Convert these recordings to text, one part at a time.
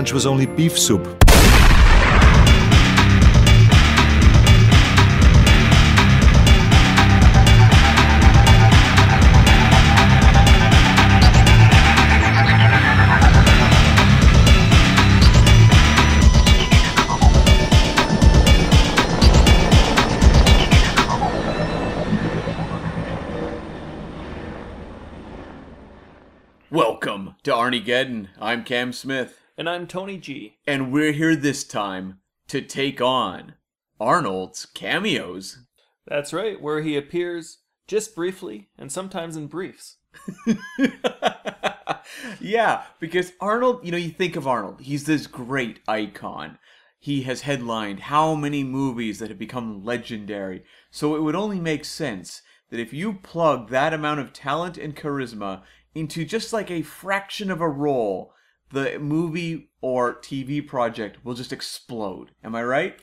lunch was only beef soup. Welcome to Arniegeddon. I'm Cam Smith, And I'm Tony G. and we're here this time to take on Arnold's cameos. That's right, where he appears just briefly and sometimes in briefs. yeah, because Arnold, you know, you think of Arnold, he's this great icon. He has headlined how many movies that have become legendary. So it would only make sense that if you plug that amount of talent and charisma into just like a fraction of a role, the movie or TV project will just explode. Am I right?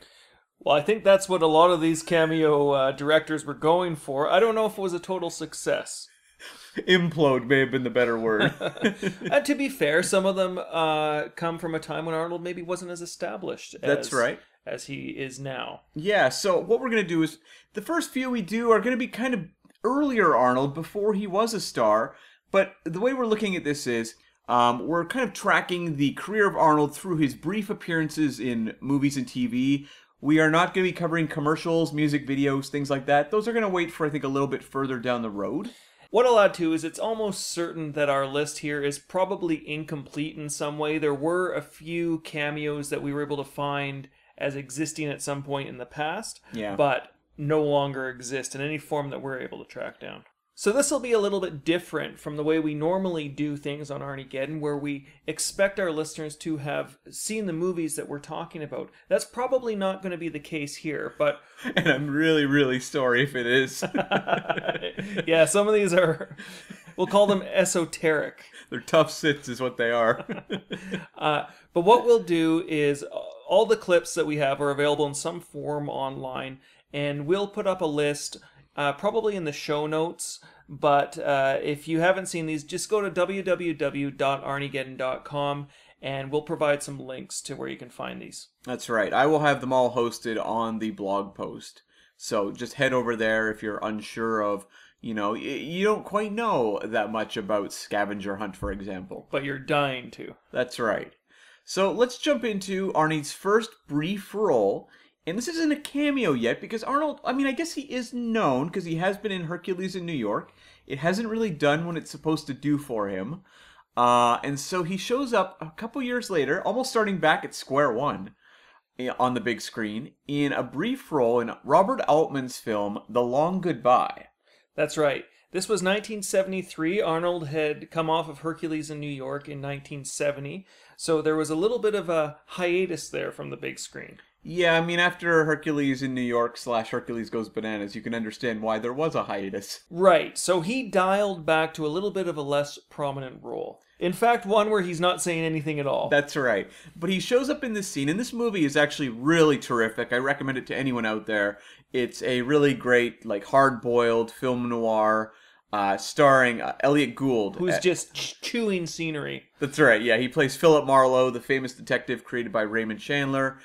Well, I think that's what a lot of these cameo uh, directors were going for. I don't know if it was a total success. Implode may have been the better word. and to be fair, some of them uh, come from a time when Arnold maybe wasn't as established as, That's right. as he is now. Yeah, so what we're going to do is the first few we do are going to be kind of earlier Arnold before he was a star. But the way we're looking at this is um, we're kind of tracking the career of Arnold through his brief appearances in movies and TV. We are not going to be covering commercials, music videos, things like that. Those are going to wait for, I think, a little bit further down the road. What I'll add to is it's almost certain that our list here is probably incomplete in some way. There were a few cameos that we were able to find as existing at some point in the past, Yeah. but no longer exist in any form that we're able to track down. So this will be a little bit different from the way we normally do things on Arniegeddon, where we expect our listeners to have seen the movies that we're talking about. That's probably not going to be the case here, but And I'm really, really sorry if it is. yeah, some of these are, we'll call them esoteric. They're tough sits, is what they are. Uh, but what we'll do is all the clips that we have are available in some form online, and we'll put up a list, uh, probably in the show notes. But uh, if you haven't seen these, just go to www.arniegeddon.com and we'll provide some links to where you can find these. That's right. I will have them all hosted on the blog post. So just head over there if you're unsure of, you know, you don't quite know that much about Scavenger Hunt, for example. But you're dying to. That's right. So let's jump into Arnie's first brief role. And this isn't a cameo yet because Arnold, I mean, I guess he is known because he has been in Hercules in New York. It hasn't really done what it's supposed to do for him. Uh, and so he shows up a couple years later, almost starting back at square one eh, on the big screen, in a brief role in Robert Altman's film The Long Goodbye. That's right. This was 1973. Arnold had come off of Hercules in New York in 1970. So there was a little bit of a hiatus there from the big screen. Yeah, I mean, after Hercules in New York slash Hercules Goes Bananas, you can understand why there was a hiatus. Right, so he dialed back to a little bit of a less prominent role. In fact, one where he's not saying anything at all. That's right. But he shows up in this scene, and this movie is actually really terrific. I recommend it to anyone out there. It's a really great, like, hard boiled film noir. Uh, starring uh, Elliott Gould. who's Uh, just chewing scenery. That's right. Yeah, he plays Philip Marlowe, the famous detective created by Raymond Chandler.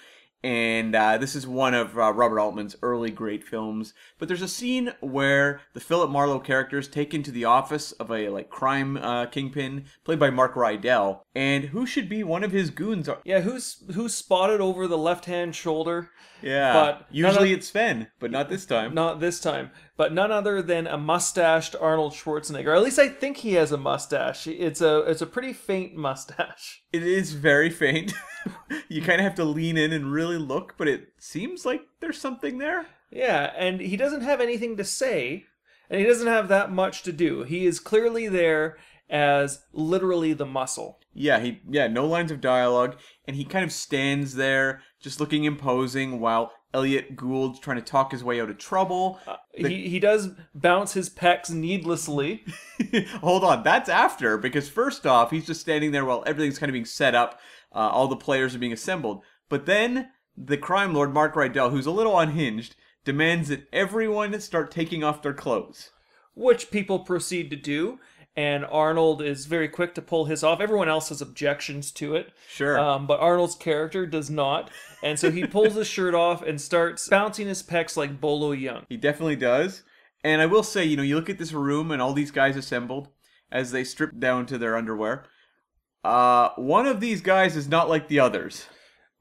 And uh, this is one of uh, Robert Altman's early great films. But there's a scene where the Philip Marlowe character is taken to the office of a like crime uh, kingpin played by Mark Rydell, and who should be one of his goons? Are- Yeah, who's who's spotted over the left-hand shoulder? yeah, But usually of- it's Sven, but not this time. Not this time, but none other than a mustached Arnold Schwarzenegger. Or at least I think he has a mustache. It's a it's a pretty faint mustache. It is very faint. you kind of have to lean in and really look, but it seems like there's something there. Yeah, and he doesn't have anything to say, and he doesn't have that much to do. He is clearly there as literally the muscle. Yeah, he yeah, no lines of dialogue, and he kind of stands there just looking imposing while Elliott Gould trying to talk his way out of trouble. The- He he does bounce his pecs needlessly. Hold on, that's after because first off, he's just standing there while everything's kind of being set up, uh, all the players are being assembled. But then the crime lord Mark Rydell, who's a little unhinged, demands that everyone start taking off their clothes. which people proceed to do. And Arnold is very quick to pull his off. Everyone else has objections to it. Sure. Um, but Arnold's character does not. And so he pulls his shirt off and starts bouncing his pecs like Bolo Yeung. He definitely does. And I will say, you know, you look at this room and all these guys assembled as they strip down to their underwear. Uh, one of these guys is not like the others.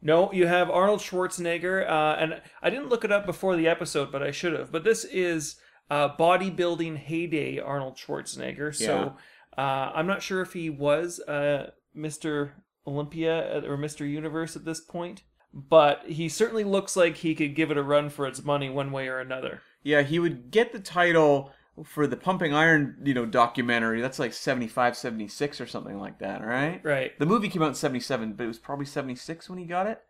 No, you have Arnold Schwarzenegger, uh, and I didn't look it up before the episode, but I should have. But this is uh, bodybuilding heyday Arnold Schwarzenegger. So uh, I'm not sure if he was uh, Mr. Olympia or Mr. Universe at this point, but he certainly looks like he could give it a run for its money one way or another. Yeah, he would get the title for the Pumping Iron, you know, documentary. That's like 75, 76 or something like that, right? Right. The movie came out in 77, but it was probably 76 when he got it.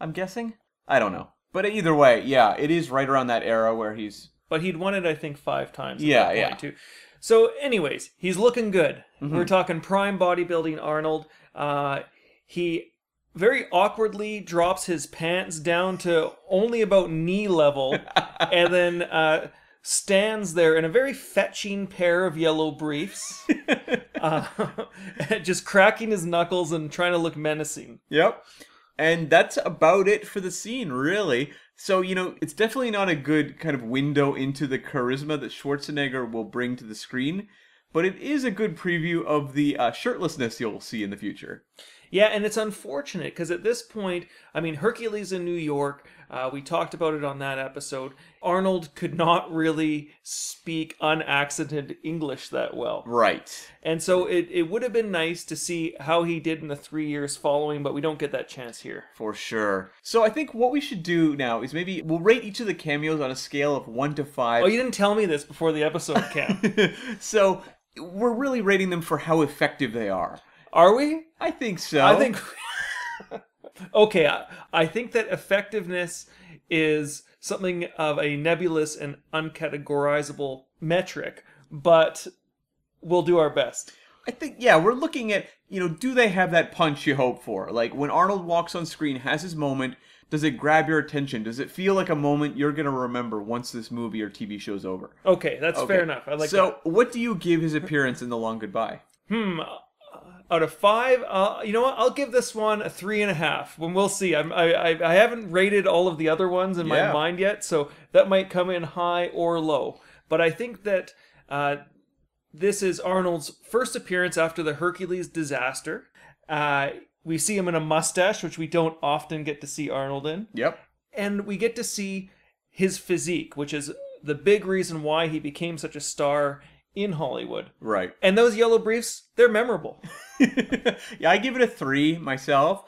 I'm guessing. I don't know. But either way, yeah, it is right around that era where he's But he'd won it, I think, five times. At Yeah, that point, yeah. Too. So, anyways, he's looking good. Mm-hmm. We're talking prime bodybuilding Arnold. Uh, he very awkwardly drops his pants down to only about knee level, and then uh, stands there in a very fetching pair of yellow briefs, uh, just cracking his knuckles and trying to look menacing. Yep. And that's about it for the scene, really. So, you know, it's definitely not a good kind of window into the charisma that Schwarzenegger will bring to the screen, but it is a good preview of the uh, shirtlessness you'll see in the future. Yeah, and it's unfortunate because at this point, I mean, Hercules in New York, uh, we talked about it on that episode. Arnold could not really speak unaccented English that well. Right. And so it, it would have been nice to see how he did in the three years following, but we don't get that chance here. For sure. So I think what we should do now is maybe we'll rate each of the cameos on a scale of 1 to 5. Oh, you didn't tell me this before the episode, Cam. so we're really rating them for how effective they are. Are we? I think so. I think. okay, I, I think that effectiveness is something of a nebulous and uncategorizable metric, but we'll do our best. I think yeah, we're looking at you know, do they have that punch you hope for? Like when Arnold walks on screen, has his moment. Does it grab your attention? Does it feel like a moment you're gonna remember once this movie or TV show's over? Okay, that's fair enough. I like so, what do you give his appearance in The Long Goodbye? Hmm. Out of five, uh, you know what? I'll give this one a three and a half. When we'll see. I'm, I, I I haven't rated all of the other ones in my mind yet, so that might come in high or low. But I think that uh, this is Arnold's first appearance after the Hercules disaster. Uh, we see him in a mustache, which we don't often get to see Arnold in, Yep. and we get to see his physique, which is the big reason why he became such a star in Hollywood. Right. And those yellow briefs, they're memorable. yeah, I give it a three myself.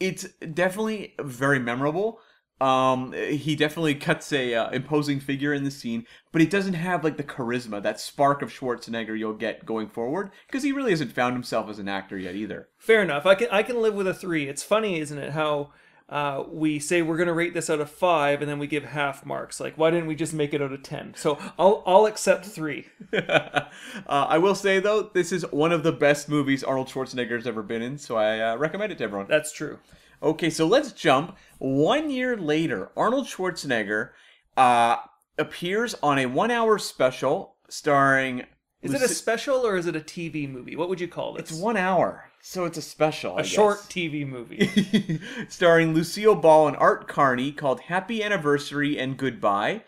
It's definitely very memorable. Um, he definitely cuts a uh, imposing figure in the scene, but it doesn't have like the charisma, that spark of Schwarzenegger you'll get going forward, because he really hasn't found himself as an actor yet either. Fair enough. I can I can live with a three. It's funny, isn't it? How uh, we say we're going to rate this out of five, and then we give half marks. Like, why didn't we just make it out of ten? So I'll I'll accept three. uh, I will say though, this is one of the best movies Arnold Schwarzenegger's ever been in, so I uh, recommend it to everyone. That's true. Okay, so let's jump. One year later, Arnold Schwarzenegger uh, appears on a one-hour special starring. Is it a special or is it a TV movie? What would you call this? It's one hour, so it's a special. I a guess. short TV movie. starring Lucille Ball and Art Carney called Happy Anniversary and Goodbye.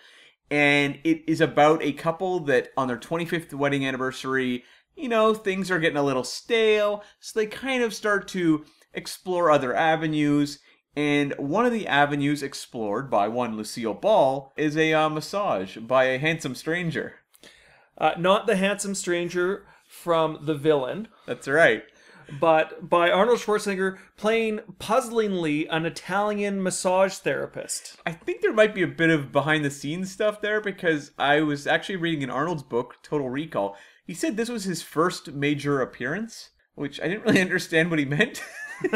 And it is about a couple that on their 25th wedding anniversary, you know, things are getting a little stale. So they kind of start to explore other avenues. And one of the avenues explored by one Lucille Ball is a uh, massage by a handsome stranger. Uh, not the handsome stranger from The Villain, That's right. but by Arnold Schwarzenegger playing puzzlingly an Italian massage therapist. I think there might be a bit of behind the scenes stuff there because I was actually reading in Arnold's book, Total Recall. He said this was his first major appearance, which I didn't really understand what he meant.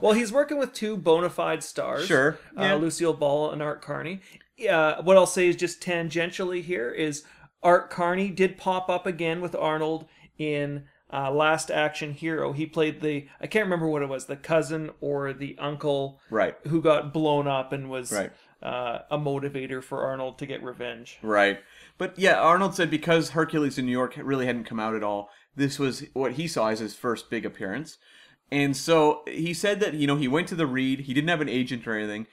Well, he's working with two bona fide stars. Sure, yeah. Uh, Lucille Ball and Art Carney. Uh, what I'll say is just tangentially here is Art Carney did pop up again with Arnold in uh, Last Action Hero. He played the, I can't remember what it was, the cousin or the uncle right. who got blown up and was Right. uh, a motivator for Arnold to get revenge. Right. But yeah, Arnold said because Hercules in New York really hadn't come out at all, this was what he saw as his first big appearance. And so he said that, you know, he went to the read, he didn't have an agent or anything,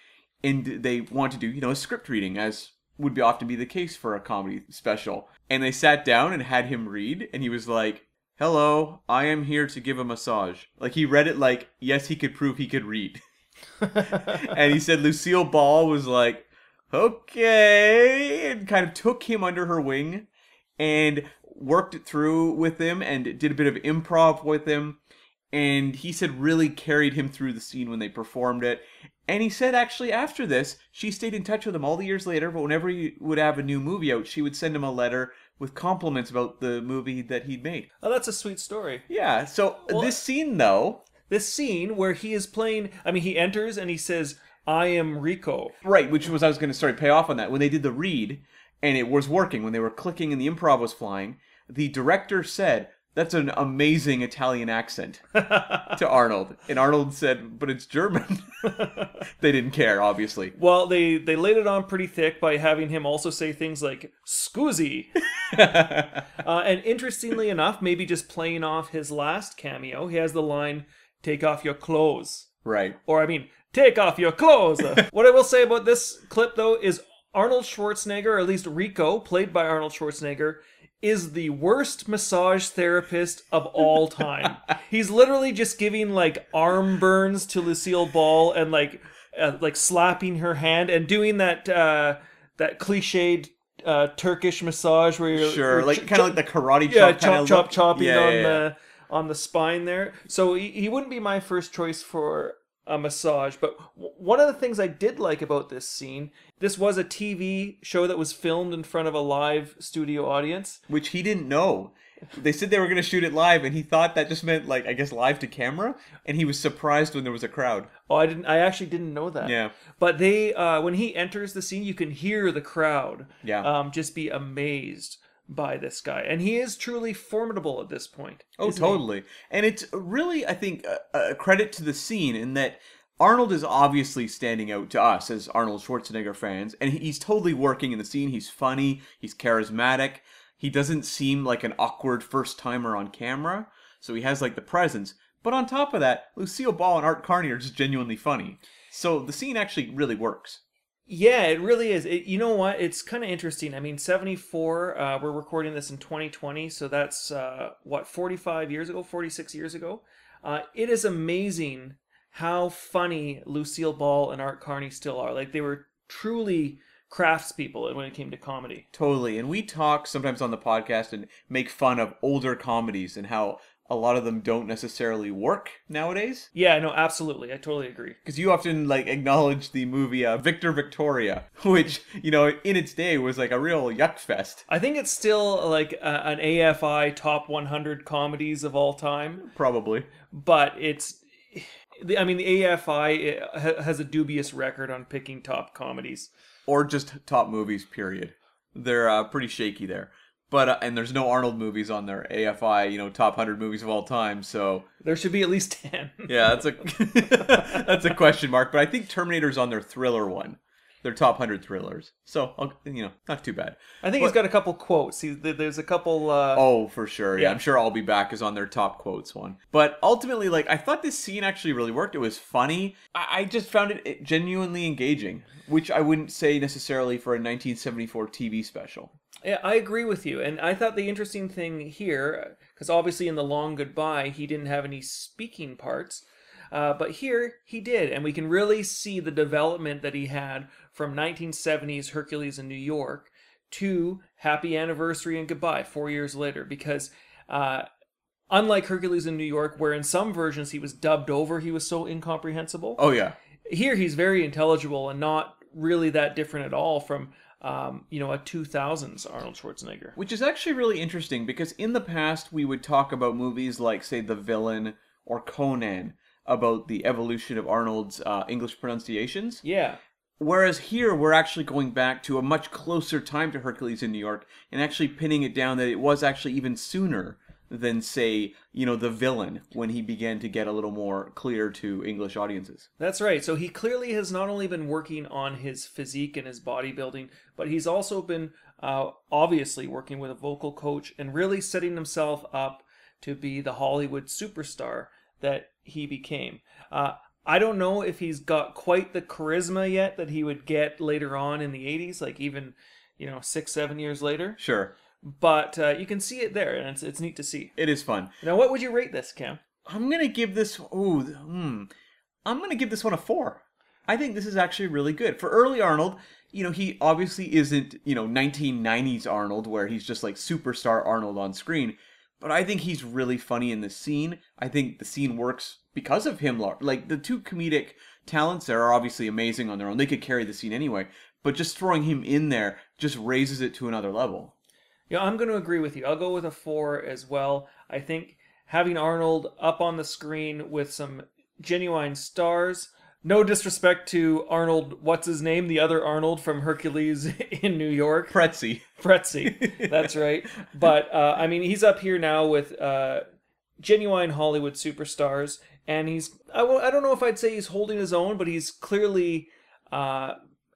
and they wanted to do, you know, a script reading, as would be often be the case for a comedy special. And they sat down and had him read, and he was like, Hello, I am here to give a massage. Like he read it like, yes, he could prove he could read. and he said Lucille Ball was like, okay, and kind of took him under her wing and worked it through with him and did a bit of improv with him. And he said really carried him through the scene when they performed it. And he said actually after this, she stayed in touch with him all the years later, but whenever he would have a new movie out, she would send him a letter with compliments about the movie that he'd made. Oh, that's a sweet story. Yeah, so Well- this scene though, This scene where he is playing, I mean, he enters and he says, I am Rico. Right, which was I was going to sorry pay off on that when they did the read and it was working when they were clicking and the improv was flying. The director said, "That's an amazing Italian accent" to Arnold, and Arnold said, "But it's German." they didn't care, obviously. Well, they, they laid it on pretty thick by having him also say things like, Scusi. Uh, and interestingly enough, maybe just playing off his last cameo, he has the line, Take off your clothes. right. Or, I mean, take off your clothes. what I will say about this clip, though, is Arnold Schwarzenegger, or at least Rico, played by Arnold Schwarzenegger, is the worst massage therapist of all time. He's literally just giving like arm burns to Lucille Ball and like uh, like slapping her hand and doing that uh, that cliched uh, Turkish massage where you're Sure, like ch- kind of like the karate yeah, chop, chop chop chopping Yeah, on yeah, yeah. the on the spine there. So he, he wouldn't be my first choice for a massage. But w- one of the things I did like about this scene, this was a TV show that was filmed in front of a live studio audience. which he didn't know. They said they were going to shoot it live, and he thought that just meant like I guess live to camera, and he was surprised when there was a crowd. Oh, I didn't. I actually didn't know that. Yeah. But they, uh, when he enters the scene, you can hear the crowd. Yeah. Um, just be amazed by this guy, and he is truly formidable at this point. Oh, isn't he? totally. And it's really, I think, a, a credit to the scene in that Arnold is obviously standing out to us as Arnold Schwarzenegger fans, and he's totally working in the scene. He's funny, he's charismatic, he doesn't seem like an awkward first timer on camera, so he has like the presence. But on top of that, Lucille Ball and Art Carney are just genuinely funny. So the scene actually really works. Yeah, it really is. It, you know what? It's kind of interesting. I mean, 74, uh, we're recording this in 2020, so that's, uh, what, 45 years ago, 46 years ago? Uh, it is amazing how funny Lucille Ball and Art Carney still are. Like, they were truly craftspeople when it came to comedy. Totally. And we talk sometimes on the podcast and make fun of older comedies and how a lot of them don't necessarily work nowadays. Yeah, no, absolutely. I totally agree. Because you often like acknowledge the movie uh, Victor Victoria, which you know in its day was like a real yuck fest. I think it's still like an AFI top 100 comedies of all time. Probably. but it's the- I mean the AFI has a dubious record on picking top comedies. Or just top movies. Period. They're uh, pretty shaky there. But uh, and there's no Arnold movies on their AFI, you know, top hundred movies of all time. So There should be at least 10. yeah, that's a that's a question mark. But I think Terminator's on their thriller one, their top hundred thrillers. So I'll, you know, not too bad. I think he's got a couple quotes. He, there's a couple uh Oh, for sure. Yeah, Yeah. I'm sure I'll be back is on their top quotes one. But ultimately, like, I thought this scene actually really worked. It was funny. I, I just found it genuinely engaging, which I wouldn't say necessarily for a 1974 TV special. Yeah, I agree with you. And I thought the interesting thing here, because obviously in The Long Goodbye, he didn't have any speaking parts. Uh, but here he did, and we can really see the development that he had from 1970s Hercules in New York to Happy Anniversary and Goodbye four years later. Because uh, unlike Hercules in New York, where in some versions he was dubbed over, he was so incomprehensible Oh, yeah. here he's very intelligible and not really that different at all from um, you know a 2000s arnold schwarzenegger Which is actually really interesting because in the past we would talk about movies like, say, The Villain or Conan about the evolution of Arnold's uh, English pronunciations. yeah Whereas here, we're actually going back to a much closer time to Hercules in New York and actually pinning it down that it was actually even sooner than say, you know, the villain when he began to get a little more clear to English audiences. That's right. So he clearly has not only been working on his physique and his bodybuilding, but he's also been uh, obviously working with a vocal coach and really setting himself up to be the Hollywood superstar that he became. Uh, I don't know if he's got quite the charisma yet that he would get later on in the 80s, like even, you know, six, seven years later. Sure. But uh, you can see it there, and it's, it's neat to see. It is fun. Now, what would you rate this, Cam? I'm gonna give this. Ooh, hmm. I'm gonna give this one a four. I think this is actually really good for early Arnold. You know, he obviously isn't you know 1990s Arnold where he's just like superstar Arnold on screen, but I think he's really funny in the scene. I think the scene works because of him. Like the two comedic talents there are obviously amazing on their own. They could carry the scene anyway, but just throwing him in there just raises it to another level. Yeah, I'm going to agree with you. I'll go with a four as well. I think having Arnold up on the screen with some genuine stars. No disrespect to Arnold, what's his name? The other Arnold from Hercules in New York. Pretzi. Pretzi, that's right. But, uh, I mean, he's up here now with uh, genuine Hollywood superstars. And he's, I w- I don't know if I'd say he's holding his own, but he's clearly uh,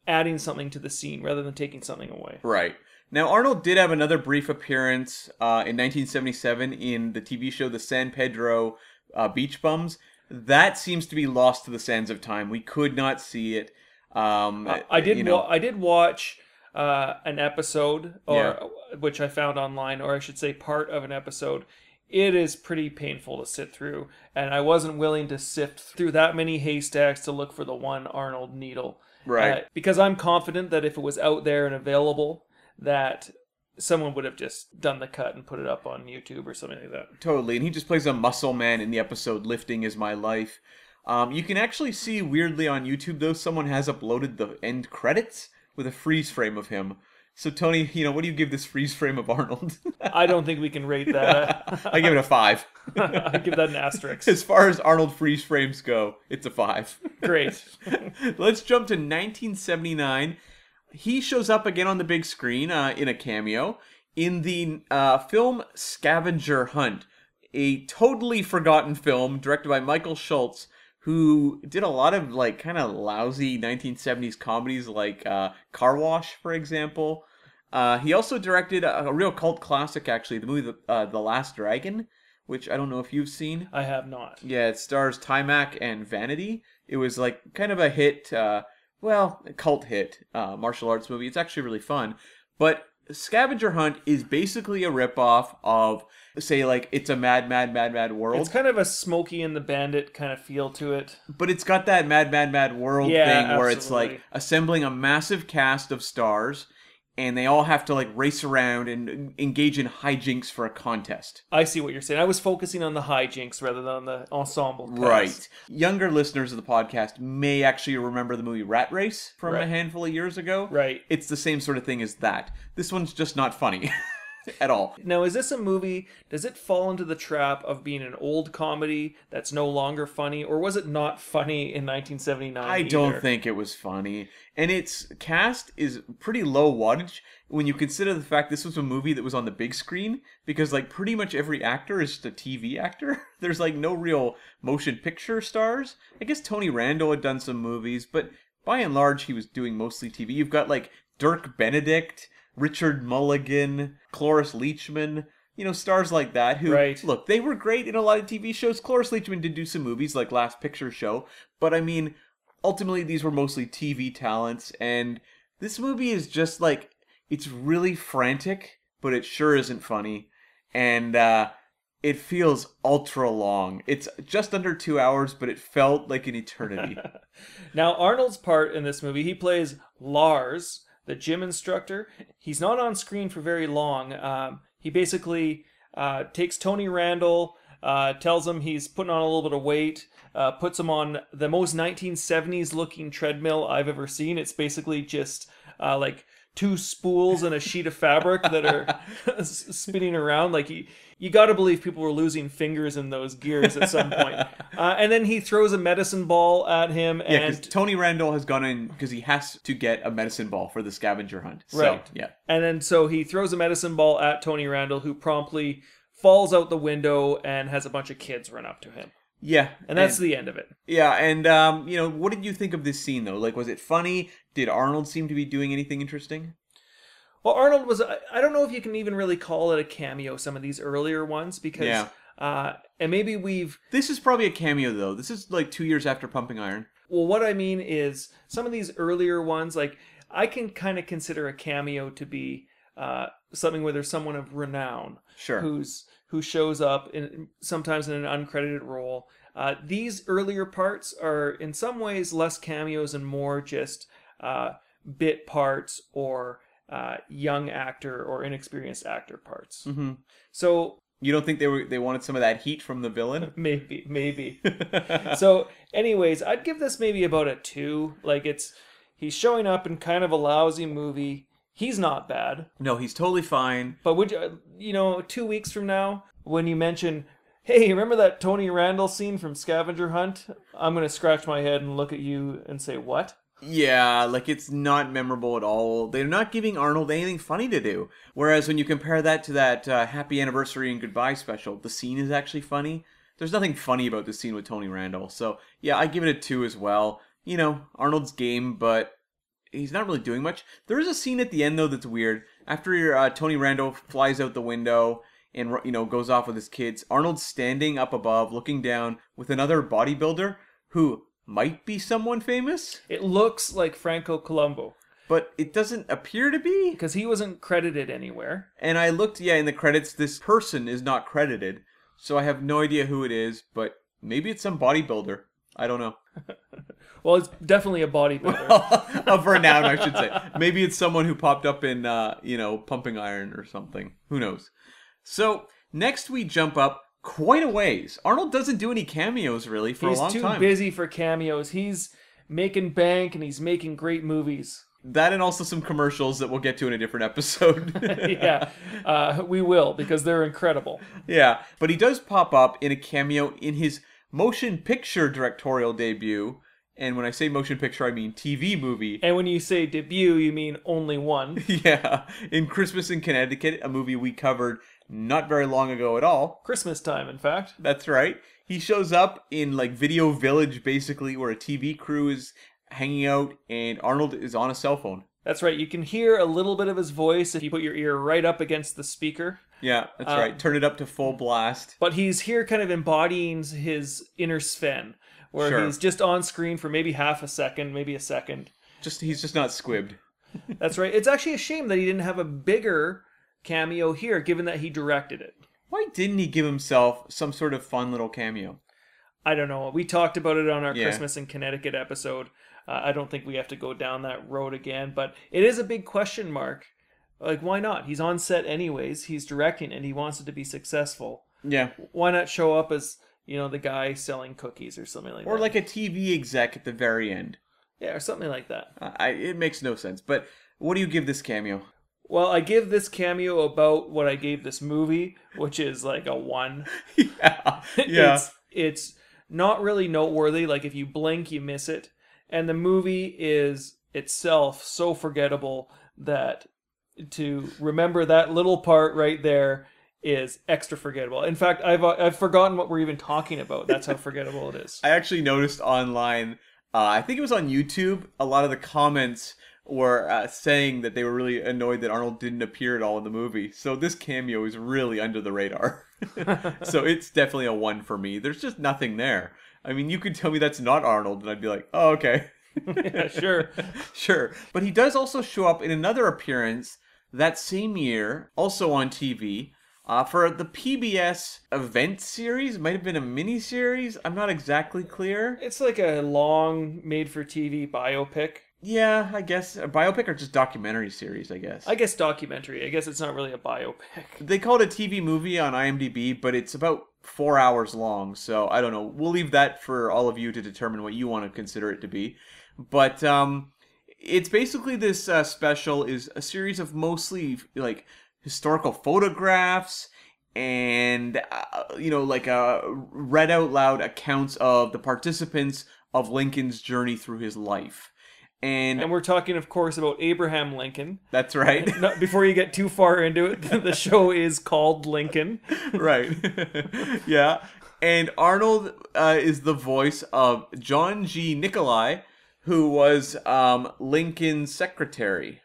adding something to the scene rather than taking something away. Right. Now, Arnold did have another brief appearance uh, in 1977 in the TV show The San Pedro uh, Beach Bums. That seems to be lost to the sands of time. We could not see it. Um, Uh, I did. you know, wa- I did watch uh, an episode, or Yeah. which I found online, or I should say, part of an episode. It is pretty painful to sit through, and I wasn't willing to sift through that many haystacks to look for the one Arnold needle. Right. Uh, because I'm confident that if it was out there and available, that someone would have just done the cut and put it up on YouTube or something like that. Totally, and he just plays a muscle man in the episode "Lifting Is My Life." Um, you can actually see weirdly on YouTube though someone has uploaded the end credits with a freeze frame of him. So Tony, you know, what do you give this freeze frame of Arnold? I don't think we can rate that. I give it a five. I give that an asterisk. As far as Arnold freeze frames go, it's a five. Great. Let's jump to 1979. He shows up again on the big screen uh, in a cameo in the uh, film Scavenger Hunt, a totally forgotten film directed by Michael Schultz, who did a lot of like kind of lousy 1970s comedies like uh, Car Wash, for example. Uh, he also directed a, a real cult classic, actually, the movie The, uh, the Last Dragon, which I don't know if you've seen. I have not. Yeah, it stars Taimak and Vanity. It was like kind of a hit, uh, well, a cult hit uh, martial arts movie. It's actually really fun. But Scavenger Hunt is basically a ripoff of, say, like It's a Mad, Mad, Mad, Mad World. It's kind of a Smokey and the Bandit kind of feel to it. but it's got that Mad, Mad, Mad World Yeah, thing where it's like assembling a massive cast of stars. And they all have to like race around and engage in hijinks for a contest. I see what you're saying. I was focusing on the hijinks rather than on the ensemble. cast. Right. Younger listeners of the podcast may actually remember the movie Rat Race from a handful of years ago. Right. It's the same sort of thing as that. This one's just not funny at all. Now, is this a movie? Does it fall into the trap of being an old comedy that's no longer funny, or was it not funny in 1979? I don't think it was funny. And its cast is pretty low wattage when you consider the fact this was a movie that was on the big screen because like pretty much every actor is just a TV actor. There's like no real motion picture stars. I guess Tony Randall had done some movies, but by and large he was doing mostly TV. You've got like Dirk Benedict, Richard Mulligan, Cloris Leachman, you know, stars like that who Right. look, they were great in a lot of TV shows. Cloris Leachman did do some movies like Last Picture Show, but I mean, ultimately these were mostly TV talents and this movie is just like it's really frantic, but it sure isn't funny. And uh it feels ultra long. It's just under 2 hours, but it felt like an eternity. Now, Arnold's part in this movie, he plays Lars, the gym instructor. He's not on screen for very long. Um, he basically uh, takes Tony Randall, uh, tells him he's putting on a little bit of weight, uh, puts him on the most 1970s looking treadmill I've ever seen. It's basically just uh, like two spools and a sheet of fabric that are spinning around. Like you, you got to believe people were losing fingers in those gears at some point. Uh, and then he throws a medicine ball at him, yeah, because Tony Randall has gone in because he has to get a medicine ball for the scavenger hunt. So, Right. yeah. And then so he throws a medicine ball at Tony Randall, who promptly falls out the window and has a bunch of kids run up to him. Yeah, And that's the end of it. yeah. And um, you know, what did you think of this scene though? Like, was it funny? Did Arnold seem to be doing anything interesting? Well, Arnold was. I don't know if you can even really call it a cameo. Some of these earlier ones, because, Yeah. uh, and maybe we've. This is probably a cameo though. This is like two years after Pumping Iron. Well, what I mean is some of these earlier ones, like I can kind of consider a cameo to be uh, something where there's someone of renown Sure. who's who shows up in sometimes in an uncredited role. Uh, these earlier parts are in some ways less cameos and more just uh, bit parts or uh, young actor or inexperienced actor parts. hmm So You don't think they were they wanted some of that heat from the villain? maybe, maybe. so, anyways, I'd give this maybe about a two. Like it's he's showing up in kind of a lousy movie. He's not bad. no, he's totally fine. But would you, you know, two weeks from now, when you mention, hey, remember that Tony Randall scene from Scavenger Hunt? I'm going to scratch my head and look at you and say, what? Yeah, like it's not memorable at all. They're not giving Arnold anything funny to do. Whereas when you compare that to that uh, Happy Anniversary and Goodbye special, the scene is actually funny. There's nothing funny about the scene with Tony Randall. So yeah, I give it a two as well. You know, Arnold's game, but he's not really doing much. There is a scene at the end though that's weird. After uh, Tony Randall flies out the window and you know goes off with his kids, Arnold's standing up above, looking down with another bodybuilder who might be someone famous It looks like Franco Columbu but it doesn't appear to be. because he wasn't credited anywhere. And I looked, yeah, in the credits, this person is not credited, so I have no idea who it is, but maybe it's some bodybuilder. I don't know. Well, it's definitely a bodybuilder. of renown, I should say. Maybe it's someone who popped up in, uh, you know, Pumping Iron or something. Who knows? So next we jump up quite a ways. Arnold doesn't do any cameos really for he's a long time. He's too busy for cameos. He's making bank and he's making great movies. That and also some commercials that we'll get to in a different episode. yeah, uh, we will because they're incredible. Yeah, but he does pop up in a cameo in his motion picture directorial debut. And when I say motion picture, I mean TV movie. And when you say debut, you mean only one. Yeah, in Christmas in Connecticut, a movie we covered not very long ago at all. Christmas time, in fact. That's right. He shows up in like Video Village, basically, where a TV crew is hanging out, and Arnold is on a cell phone. That's right. You can hear a little bit of his voice if you put your ear right up against the speaker. Yeah, that's Um, right. Turn it up to full blast. But he's here kind of embodying his inner Sven, where Sure. he's just on screen for maybe half a second, maybe a second. Just he's just not squibbed. That's right. It's actually a shame that he didn't have a bigger cameo here, given that he directed it. Why didn't he give himself some sort of fun little cameo? I don't know. We talked about it on our Yeah. Christmas in Connecticut episode. Uh, I don't think we have to go down that road again, but it is a big question mark. Like, why not? He's on set anyways. He's directing and he wants it to be successful. Yeah, Why not show up as, you know, the guy selling cookies or something like or that? Or like a TV exec at the very end. yeah, or something like that. I, I- it makes no sense. But what do you give this cameo? Well, I give this cameo about what I gave this movie, which is like a one. yeah, yeah. it's it's not really noteworthy. Like if you blink, you miss it. And the movie is itself so forgettable that to remember that little part right there is extra forgettable. In fact, I've uh, I've forgotten what we're even talking about. That's how forgettable it is. I actually noticed online. Uh, I think it was on YouTube. A lot of the comments were uh, saying that they were really annoyed that Arnold didn't appear at all in the movie. So this cameo is really under the radar. so it's definitely a one for me. There's just nothing there. I mean, you could tell me that's not Arnold, and I'd be like, oh, okay. yeah, sure. sure. But he does also show up in another appearance that same year, also on TV, uh, for the PBS event series. Might have been a mini series. I'm not exactly clear. It's like a long made-for-TV biopic. Yeah, I guess a biopic or just documentary series. I guess I guess documentary. I guess it's not really a biopic. they call it a TV movie on IMDb, but it's about four hours long. So I don't know. We'll leave that for all of you to determine what you want to consider it to be. But um, it's basically this uh, special is a series of mostly like historical photographs and uh, you know like uh, read out loud accounts of the participants of Lincoln's journey through his life. And, And we're talking, of course, about Abraham Lincoln. that's right. Not, before you get too far into it, the show is called Lincoln. right. yeah. And Arnold uh, is the voice of John G. Nicolai, who was um, Lincoln's secretary.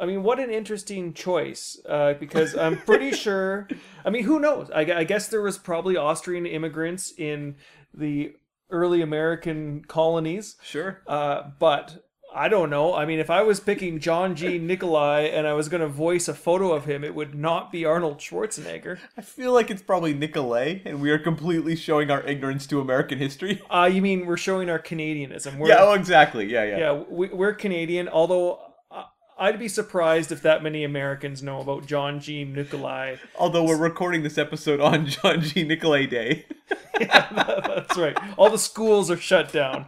I mean, what an interesting choice, uh, because I'm pretty sure. I mean, who knows? I, I guess there was probably Austrian immigrants in the early American colonies, Sure. uh, but I don't know. I mean, if I was picking John G. Nicolai and I was going to voice a photo of him, it would not be Arnold Schwarzenegger. I feel like it's probably Nicolay, and we are completely showing our ignorance to American history. Uh, you mean we're showing our Canadianism? We're, yeah, oh, exactly. Yeah, yeah. yeah, we, we're Canadian. Although uh, I'd be surprised if that many Americans know about John G. Nicolai. Although we're recording this episode on John G. Nicolay Day. yeah, That's right. All the schools are shut down.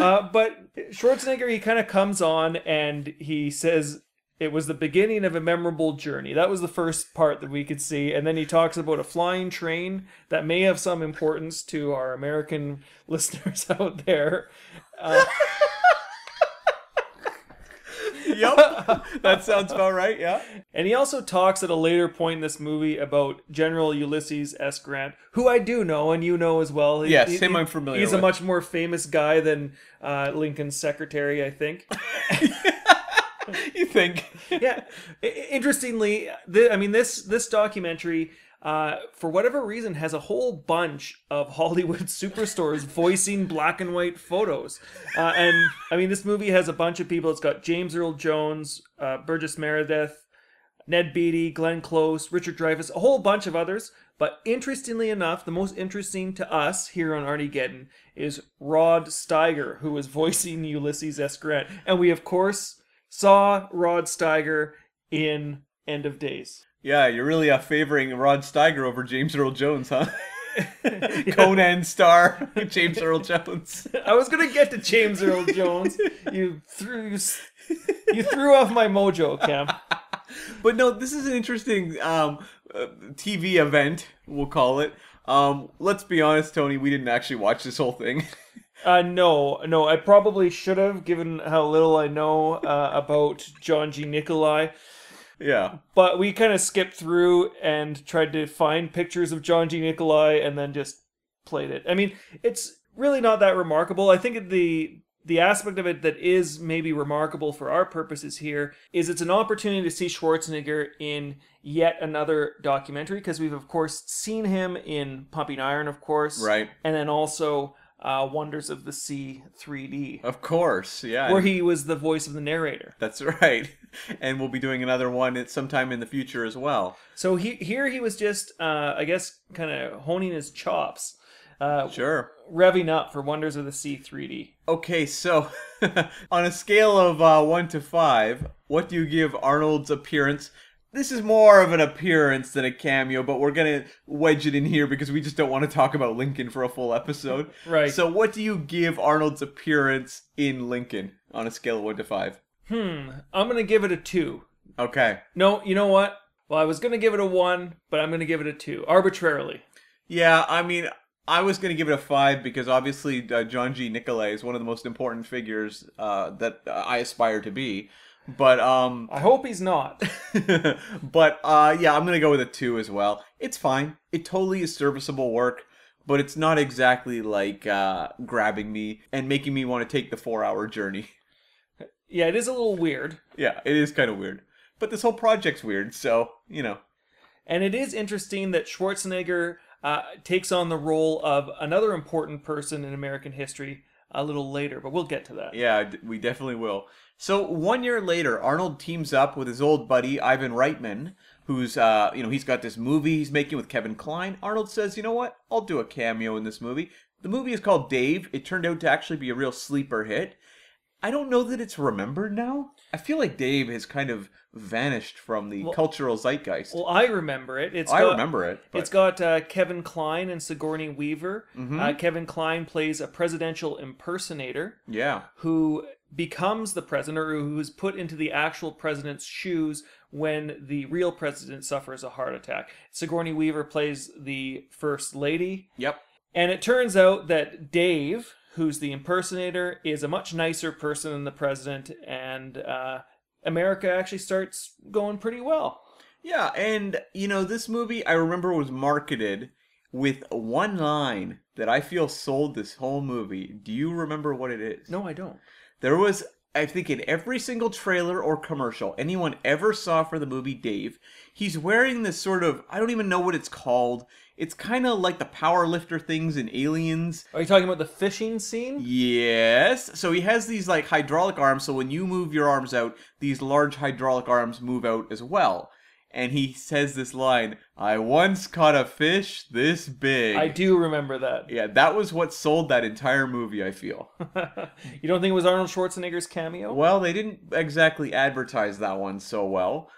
uh, but Schwarzenegger, he kind of comes on and he says it was the beginning of a memorable journey. That was the first part that we could see. And then he talks about a flying train that may have some importance to our American listeners out there. Uh, yep. that sounds about right, yeah. And he also talks at a later point in this movie about General Ulysses S. Grant, who I do know, and you know as well. He- Yes, he- him I'm familiar He's a much more famous guy than uh, Lincoln's secretary, I think. You think? yeah. Interestingly, th- I mean this this documentary. Uh, for whatever reason, has a whole bunch of Hollywood superstars voicing black and white photos, uh, and I mean this movie has a bunch of people. It's got James Earl Jones, uh, Burgess Meredith, Ned Beatty, Glenn Close, Richard Dreyfuss, a whole bunch of others. But interestingly enough, the most interesting to us here on Arnie Armageddon is Rod Steiger, who was voicing Ulysses S. Grant. And we, of course, saw Rod Steiger in End of Days. Yeah, you're really uh, favoring Rod Steiger over James Earl Jones, huh? Conan star James Earl Jones. I was gonna get to James Earl Jones. You threw you, you threw off my mojo, Cam. But no, this is an interesting um, uh, TV event, we'll call it. Um, let's be honest, Tony, we didn't actually watch this whole thing. Uh, no, no, I probably should have, given how little I know uh, about John G. Nicolai. Yeah. But we kind of skipped through and tried to find pictures of John G. Nicolai and then just played it. I mean, it's really not that remarkable. I think the the aspect of it that is maybe remarkable for our purposes here is it's an opportunity to see Schwarzenegger in yet another documentary because we've of course seen him in Pumping Iron, of course, Right. and then also uh, Wonders of the Sea 3D, Of course, yeah. where he was the voice of the narrator. That's right. And we'll be doing another one at sometime in the future as well. So he here he was just, uh, I guess, kind of honing his chops, uh, Sure. revving up for Wonders of the Sea 3D. Okay, so on a scale of uh, 1 to 5, what do you give Arnold's appearance? This is more of an appearance than a cameo, but we're going to wedge it in here because we just don't want to talk about Lincoln for a full episode. Right. So, what do you give Arnold's appearance in Lincoln on a scale of 1 to 5? Hmm, I'm gonna give it a two. Okay. No, you know what? Well, I was gonna give it a one, but I'm gonna give it a two arbitrarily. Yeah, I mean, I was going to give it a 5 because obviously uh, John G. Nicolay is one of the most important figures uh, that uh, I aspire to be. But, um,. I hope he's not. but uh yeah, I'm gonna go with a two as well. It's fine. It totally is serviceable work, but it's not exactly like uh grabbing me and making me want to take the four hour journey. yeah, it is a little weird. Yeah, it is kind of weird. But this whole project's weird, so you know. And it is interesting that Schwarzenegger uh, takes on the role of another important person in American history a little later, but we'll get to that. Yeah, we definitely will. So one year later, Arnold teams up with his old buddy Ivan Reitman, who's uh, you know, he's got this movie he's making with Kevin Kline. Arnold says, "You know what? I'll do a cameo in this movie." The movie is called Dave. It turned out to actually be a real sleeper hit. I don't know that it's remembered now. I feel like Dave has kind of vanished from the Well- cultural zeitgeist. Well, I remember it. It's I got, remember it. But, It's got uh, Kevin Kline and Sigourney Weaver. Mhm. Uh, Kevin Kline plays a presidential impersonator yeah, who becomes the president or who is put into the actual president's shoes when the real president suffers a heart attack. Sigourney Weaver plays the first lady. yep, And it turns out that Dave, who's the impersonator, is a much nicer person than the president, and uh, America actually starts going pretty well. Yeah, and you know, this movie I remember was marketed with one line that I feel sold this whole movie. Do you remember what it is? No, I don't. There was, I think, in every single trailer or commercial anyone ever saw for the movie Dave, he's wearing this sort of, I don't even know what it's called. It's kind of like the power lifter things in Aliens. Are you talking about the fishing scene? Yes. So he has these like hydraulic arms, so when you move your arms out, these large hydraulic arms move out as well. And he says this line, I once caught a fish this big. I do remember that. Yeah, that was what sold that entire movie, I feel. you don't think it was Arnold Schwarzenegger's cameo? Well, they didn't exactly advertise that one so well.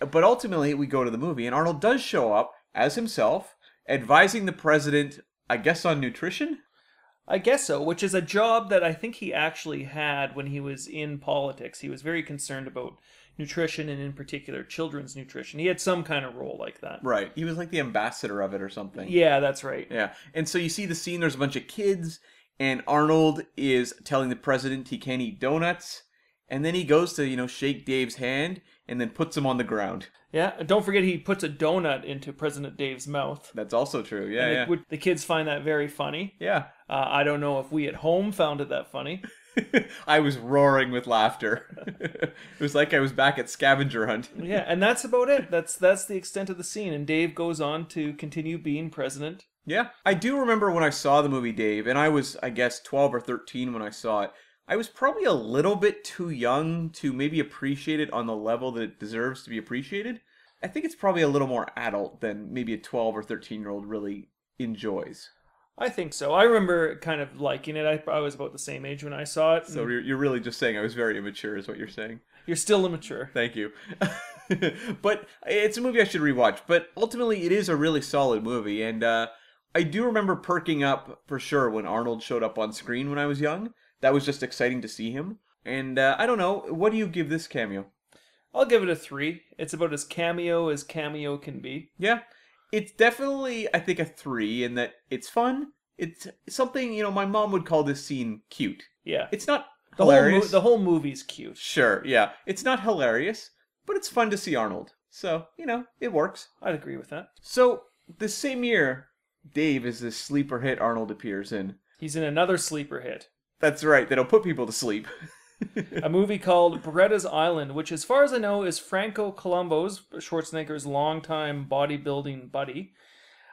But ultimately, we go to the movie, and Arnold does show up as himself, advising the president, I guess, on nutrition? I guess so, which is a job that I think he actually had when he was in politics. He was very concerned about nutrition and, in particular, children's nutrition. He had some kind of role like that. Right. He was like the ambassador of it or something. Yeah, that's right. Yeah. And so you see the scene, there's a bunch of kids, and Arnold is telling the president he can't eat donuts. And then he goes to, you know, shake Dave's hand and then puts him on the ground. Yeah, and don't forget he puts a donut into President Dave's mouth. That's also true. Yeah, And yeah. it would, the kids find that very funny. yeah. Uh, I don't know if we at home found it that funny. I was roaring with laughter. it was like I was back at scavenger hunt. Yeah, and that's about it. That's that's the extent of the scene. And Dave goes on to continue being president. Yeah. I do remember when I saw the movie Dave, and I was, I guess, 12 or 13 when I saw it. I was probably a little bit too young to maybe appreciate it on the level that it deserves to be appreciated. I think it's probably a little more adult than maybe a 12 or 13 year old really enjoys. I think so. I remember kind of liking it. I, I was about the same age when I saw it. So you're, you're really just saying I was very immature, is what you're saying. You're still immature. Thank you. but it's a movie I should rewatch. But ultimately, it is a really solid movie, and uh, I do remember perking up for sure when Arnold showed up on screen when I was young. That was just exciting to see him. And uh, I don't know, what do you give this cameo? I'll give it a three. It's about as cameo as cameo can be. Yeah, it's definitely I think a three in that it's fun. It's something you know my mom would call this scene cute. Yeah. It's not The whole, mo- hilarious. the whole movie's cute. Sure, yeah, it's not hilarious, but it's fun to see Arnold. So you know it works. I'd agree with that. So the same year, Dave is this sleeper hit Arnold appears in. He's in another sleeper hit. That's right, that'll put people to sleep. a movie called Beretta's Island, which, as far as I know, is Franco Columbu's Schwarzenegger's longtime bodybuilding buddy.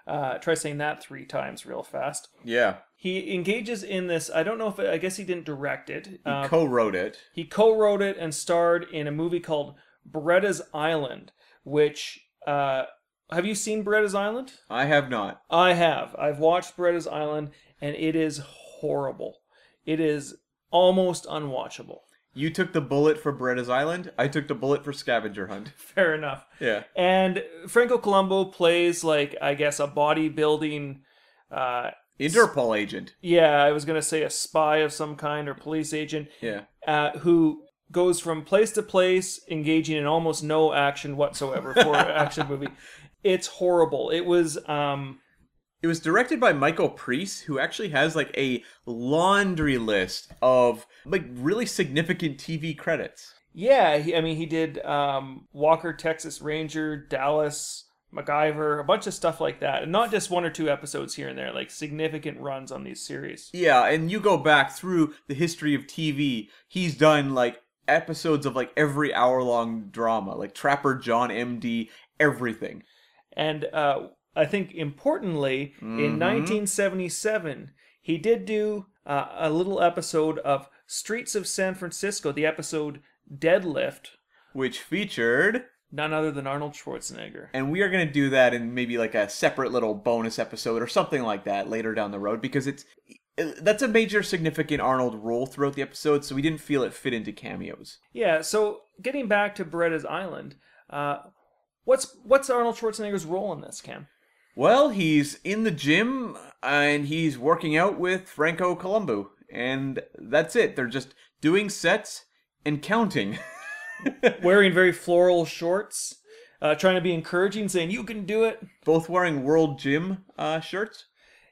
Uh, try saying that three times real fast. yeah, He engages in this. I don't know if I guess he didn't direct it. he Uh, co-wrote it. he co-wrote it and starred in a movie called Beretta's Island, which uh, have you seen Beretta's Island? I have not. I have. I've watched Beretta's Island, and it is horrible. It is almost unwatchable. You took the bullet for Beretta's Island. I took the bullet for Scavenger Hunt. Fair enough. Yeah. And Franco Columbu plays like I guess a bodybuilding. Uh, Interpol agent. yeah, I was gonna say a spy of some kind or police agent Yeah. uh, who goes from place to place, engaging in almost no action whatsoever for an action movie. It's horrible. It was. Um, It was directed by Michael Preece, who actually has like a laundry list of like really significant TV credits. Yeah, he, I mean, he did um, Walker, Texas Ranger, Dallas, MacGyver, a bunch of stuff like that, and not just one or two episodes here and there, like significant runs on these series. Yeah, and you go back through the history of TV, he's done like episodes of like every hour long drama, like Trapper John MD, everything. And uh, I think importantly, in 1977, he did do uh, a little episode of Streets of San Francisco, the episode Deadlift, Which featured, none other than Arnold Schwarzenegger. and we are going to do that in maybe like a separate little bonus episode or something like that later down the road because it's that's a major significant Arnold role throughout the episode, so we didn't feel it fit into cameos. Yeah, so getting back to Beretta's Island, uh, what's what's Arnold Schwarzenegger's role in this, Cam? Well, he's in the gym and he's working out with Franco Columbu, and that's it. They're just doing sets and counting. Wearing very floral shorts, uh, trying to be encouraging, saying, You can do it. Both wearing World Gym uh, shirts.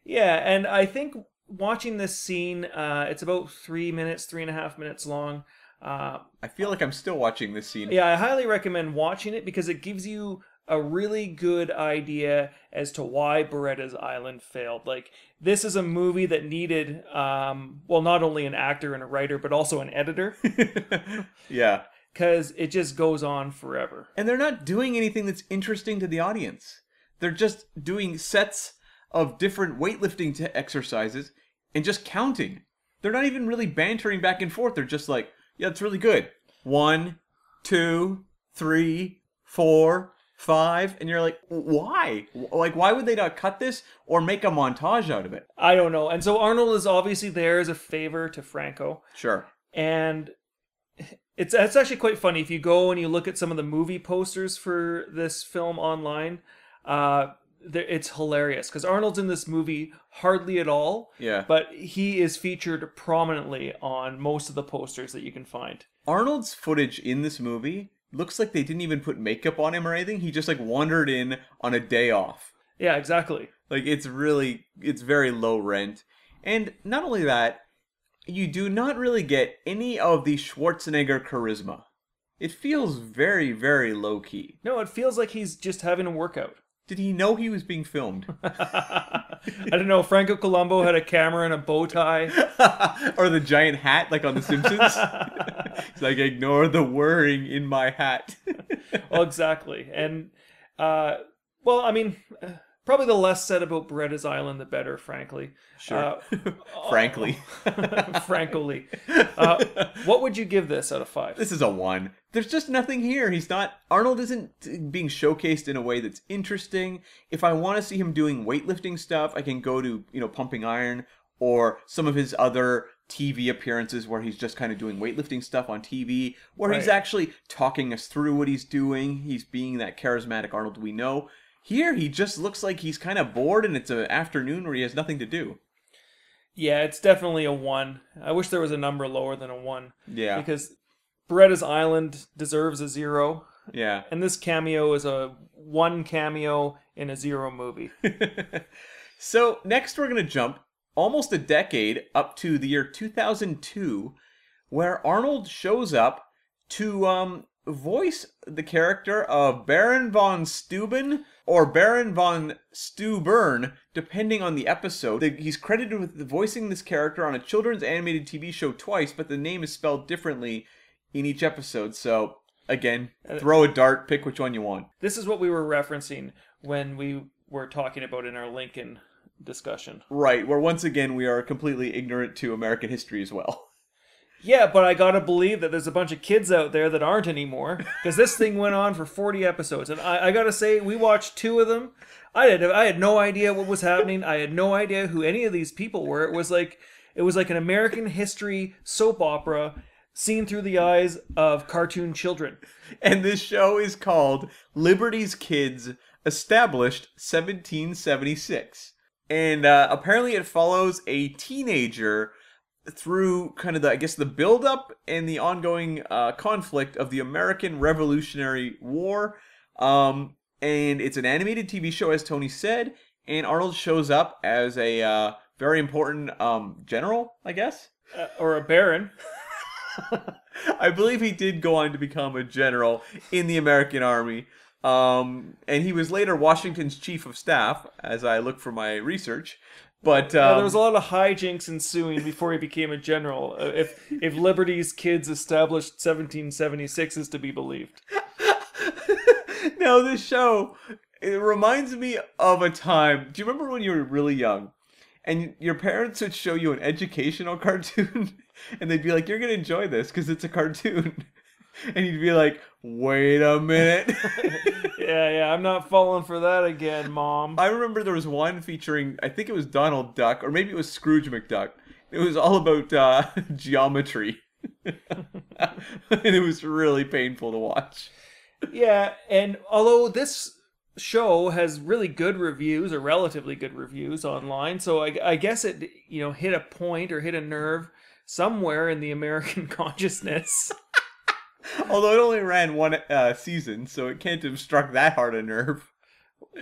Yeah, and I think watching this scene, uh, it's about three minutes, three and a half minutes long. Uh, I feel like I'm still watching this scene. yeah, I highly recommend watching it because it gives you a really good idea as to why Beretta's Island failed. Like this is a movie that needed, um, well, not only an actor and a writer, but also an editor, yeah. because it just goes on forever. And they're not doing anything that's interesting to the audience. They're just doing sets of different weightlifting t- exercises and just counting. They're not even really bantering back and forth. They're just like, yeah, it's really good. One, two, three, four, five. And you're like, why? Like, why would they not cut this or make a montage out of it? I don't know. And so Arnold is obviously there as a favor to Franco. Sure. and it's it's actually quite funny if you go and you look at some of the movie posters for this film online. Uh, it's hilarious because Arnold's in this movie hardly at all, Yeah. but he is featured prominently on most of the posters that you can find. Arnold's footage in this movie looks like they didn't even put makeup on him or anything. He just like wandered in on a day off. Yeah, exactly. Like it's really it's very low rent. And not only that, you do not really get any of the Schwarzenegger charisma. It feels very very low key. No, it feels like he's just having a workout. Did he know he was being filmed? I don't know. Franco Columbu had a camera and a bow tie. or the giant hat like on The Simpsons? it's like ignore the whirring in my hat. well, exactly. And, uh, well, I mean, probably the less said about Beretta's Island, the better, frankly. Sure. Uh, Frankly. frankly. Uh, what would you give this out of five? This is a one. There's just nothing here. He's not. Arnold isn't being showcased in a way that's interesting. If I want to see him doing weightlifting stuff, I can go to, you know, Pumping Iron or some of his other TV appearances where he's just kind of doing weightlifting stuff on TV, where he's actually talking us through what he's doing. He's being that charismatic Arnold we know. Here, he just looks like he's kind of bored and it's an afternoon where he has nothing to do. Yeah, it's definitely a one. I wish there was a number lower than a one Yeah. because Beretta's Island deserves a zero, Yeah. and this cameo is a one cameo in a zero movie. so next we're going to jump almost a decade up to the year 2002 where arnold shows up to um, voice the character of baron von steuben or baron von steuben depending on the episode The- he's credited with voicing this character on a children's animated tv show twice but the name is spelled differently in each episode so again uh, throw a dart pick which one you want This is what we were referencing when we were talking about in our Lincoln discussion. Right, where once again we are completely ignorant to American history as well. Yeah, but I gotta believe that there's a bunch of kids out there that aren't anymore because this thing went on for 40 episodes, and I, I gotta say we watched two of them. I had I had no idea what was happening. I had no idea who any of these people were. It was like it was like an American history soap opera seen through the eyes of cartoon children. And this show is called Liberty's Kids, established 1776. And uh, apparently it follows a teenager through kind of the, I guess, the buildup and the ongoing uh, conflict of the American Revolutionary War. Um, and it's an animated TV show, as Tony said. And Arnold shows up as a uh, very important um, general, I guess. Uh, or a baron. I believe he did go on to become a general in the American Army. Um, and he was later Washington's chief of staff, as I look for my research. But Yeah, um, there was a lot of hijinks ensuing before he became a general. Uh, if if Liberty's kids established 1776 is to be believed. now this show it reminds me of a time. Do you remember when you were really young, and your parents would show you an educational cartoon, and they'd be like, "You're gonna enjoy this because it's a cartoon," and you'd be like, "Wait a minute." Yeah, yeah, I'm not falling for that again, mom. I remember there was one featuring, I think it was Donald Duck, or maybe it was Scrooge McDuck. It was all about uh, geometry. and it was really painful to watch. Yeah, and although this show has really good reviews or relatively good reviews online, so I, I guess it you know hit a point or hit a nerve somewhere in the American consciousness. Although it only ran one uh, season, so it can't have struck that hard a nerve.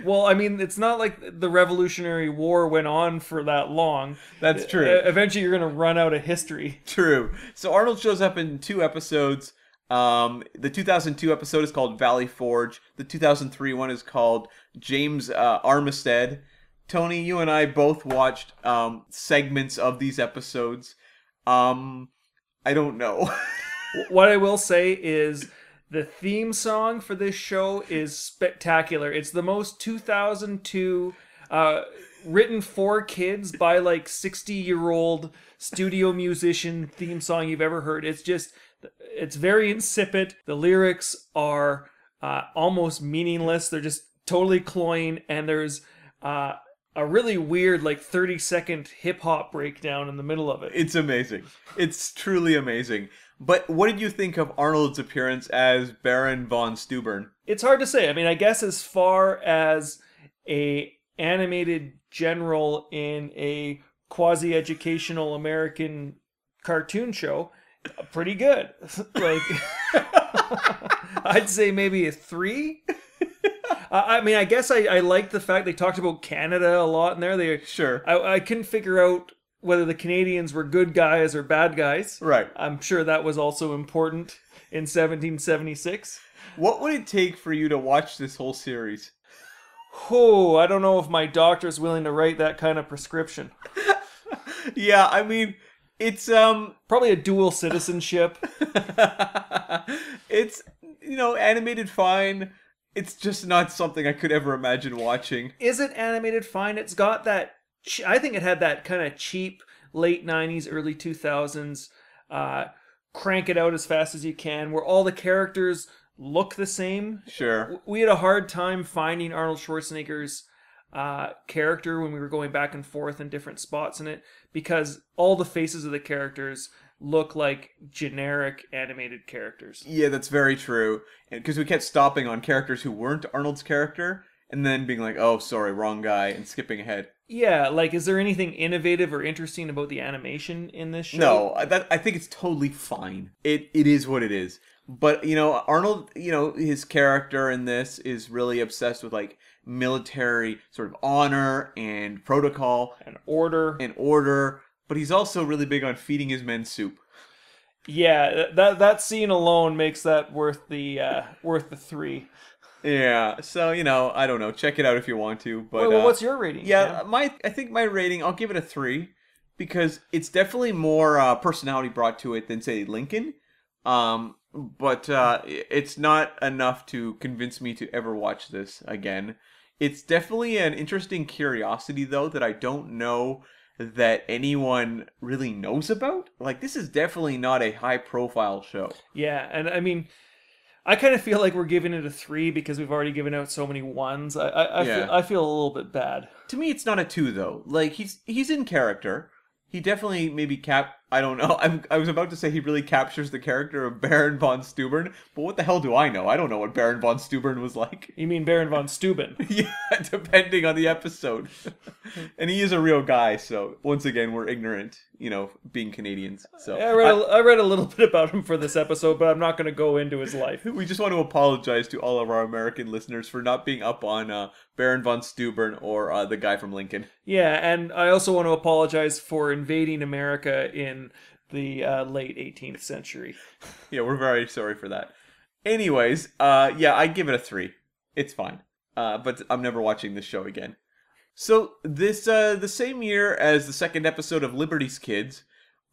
Well, I mean, it's not like the Revolutionary War went on for that long. That's true. E- Eventually, you're going to run out of history. True. So Arnold shows up in two episodes. Um, the 2002 episode is called Valley Forge. The 2003 one is called James uh, Armistead. Tony, you and I both watched um, segments of these episodes. Um, I don't know. what I will say is the theme song for this show is spectacular. It's the most 2002 uh, written for kids by like 60 year old studio musician theme song you've ever heard. It's just, it's very insipid. The lyrics are uh, almost meaningless. They're just totally cloying, and there's uh, a really weird like 30 second hip hop breakdown in the middle of it. it's amazing. It's truly amazing. But what did you think of Arnold's appearance as Baron von Stubern? it's hard to say. I mean, I guess as far as a animated general in a quasi educational American cartoon show, pretty good. like, I'd say maybe a three. Uh, I mean, I guess I, I like the fact they talked about Canada a lot in there. They Sure. I, I couldn't figure out whether the Canadians were good guys or bad guys. Right. I'm sure that was also important in 1776. What would it take for you to watch this whole series? Oh, I don't know if my doctor's willing to write that kind of prescription. Yeah, I mean, it's um Probably a dual citizenship. it's you know, animated fine. It's just not something I could ever imagine watching. Is it animated fine? It's got that. I think it had that kind of cheap late '90s, early 2000s. Uh, crank it out as fast as you can, where all the characters look the same. Sure. We had a hard time finding Arnold Schwarzenegger's uh, character when we were going back and forth in different spots in it because all the faces of the characters look like generic animated characters. Yeah, that's very true. And because we kept stopping on characters who weren't Arnold's character and then being like, "Oh, sorry, wrong guy," and skipping ahead. Yeah, like is there anything innovative or interesting about the animation in this show? No, I- that I think it's totally fine. It it is what it is. But you know, Arnold, you know, his character in this is really obsessed with like military sort of honor and protocol An order. and order. But he's also really big on feeding his men soup. Yeah, that that scene alone makes that worth the uh, worth the three. Yeah. So you know, I don't know. Check it out if you want to. But well, uh, what's your rating? Yeah, my I think my rating I'll give it a three because it's definitely more uh, personality brought to it than say Lincoln. Um, but uh, it's not enough to convince me to ever watch this again. It's definitely an interesting curiosity though that I don't know that anyone really knows about. Like this is definitely not a high profile show. Yeah, and I mean, I kind of feel like we're giving it a three because we've already given out so many ones. I I, I, Yeah. feel, I feel a little bit bad. to me it's not a two though like he's he's in character he definitely maybe cap i don't know I'm, i was about to say he really captures the character of baron von stubern but what the hell do i know i don't know what baron von stubern was like You mean Baron von Steuben? yeah depending on the episode and he is a real guy so once again we're ignorant you know being canadians so I read, a, I read a little bit about him for this episode, but I'm not going to go into his life. we just want to apologize to all of our American listeners for not being up on uh, Baron von Stubern or uh, the guy from Lincoln. Yeah, and I also want to apologize for invading America in the uh, late 18th century. Yeah, we're very sorry for that. Anyways, uh, yeah, I give it a three. It's fine. Uh, but I'm never watching this show again. So this, uh, the same year as the second episode of Liberty's Kids,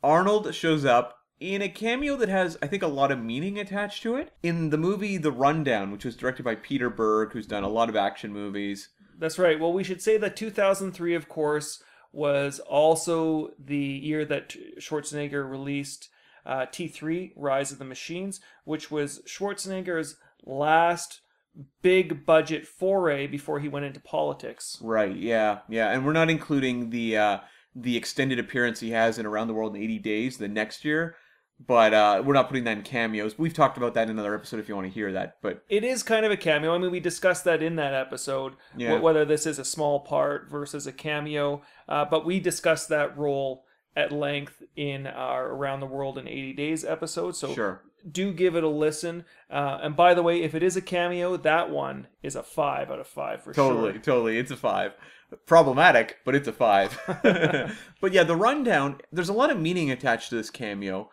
Arnold shows up in a cameo that has, I think, a lot of meaning attached to it. In the movie The Rundown, which was directed by Peter Berg, who's done a lot of action movies. That's right. Well, we should say that 2003, of course, was also the year that Schwarzenegger released uh, T3 Rise of the Machines, which was Schwarzenegger's last big budget foray before he went into politics. Right. Yeah. Yeah. And we're not including the uh, the extended appearance he has in Around the World in 80 Days the next year. But uh, we're not putting that in cameos. We've talked about that in another episode if you want to hear that. But It is kind of a cameo. I mean, we discussed that in that episode, Yeah. wh- whether this is a small part versus a cameo. Uh, but we discussed that role at length in our Around the World in 80 Days episode. So Sure. do give it a listen. Uh, and by the way, if it is a cameo, that one is a five out of five for Totally, sure. totally. It's a five. Problematic, but it's a five. but yeah, the rundown, there's a lot of meaning attached to this cameo,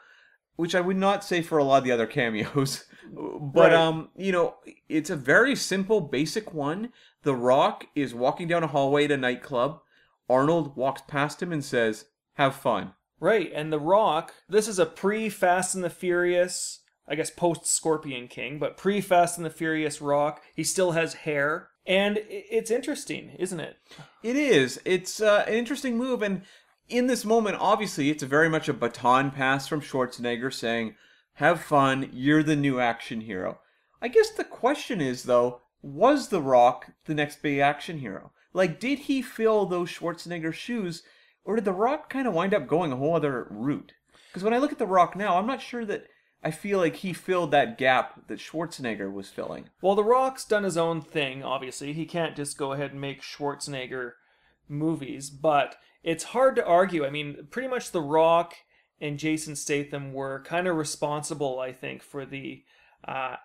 which I would not say for a lot of the other cameos. But Right. um, you know, it's a very simple, basic one. The Rock is walking down a hallway at a nightclub. Arnold walks past him and says, "Have fun." Right, and The Rock, this is a pre Fast and the Furious, I guess post Scorpion King, but pre Fast and the Furious Rock. He still has hair. And it's interesting, isn't it? It is. It's uh, an interesting move, and in this moment, obviously, it's very much a baton pass from Schwarzenegger saying, "Have fun. You're the new action hero." I guess the question is, though, was The Rock the next big action hero? Like, did he fill those Schwarzenegger shoes, or did The Rock kind of wind up going a whole other route? Because when I look at The Rock now, I'm not sure that I feel like he filled that gap that Schwarzenegger was filling. Well, The Rock's done his own thing, obviously. He can't just go ahead and make Schwarzenegger movies, but it's hard to argue. I mean, pretty much The Rock and Jason Statham were kind of responsible, I think, for the uh,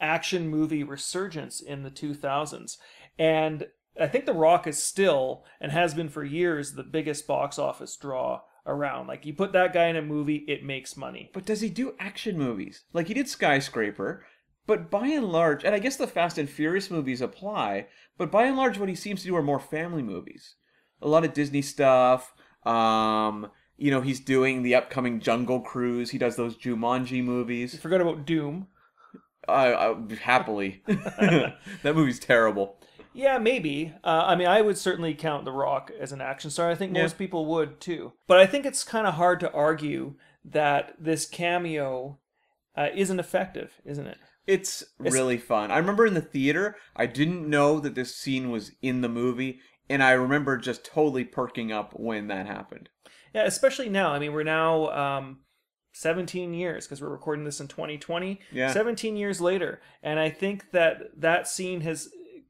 action movie resurgence in the 2000s. And I think The Rock is still, and has been for years, the biggest box office draw around. Like, you put that guy in a movie, it makes money. But does he do action movies? Like he did Skyscraper, but by and large, and I guess the Fast and Furious movies apply, but by and large, what he seems to do are more family movies. A lot of Disney stuff. Um, you know, he's doing the upcoming Jungle Cruise. He does those Jumanji movies. You Forgot about Doom. I, I happily. that movie's terrible. Yeah, maybe. Uh, I mean, I would certainly count The Rock as an action star. I think Yeah. most people would too. But I think it's kind of hard to argue that this cameo uh, isn't effective, isn't it? It's really fun. I remember in the theater, I didn't know that this scene was in the movie, and I remember just totally perking up when that happened. Yeah, especially now. I mean, we're now um, 17 years because we're recording this in 2020. Yeah. 17 years later, and I think that that scene has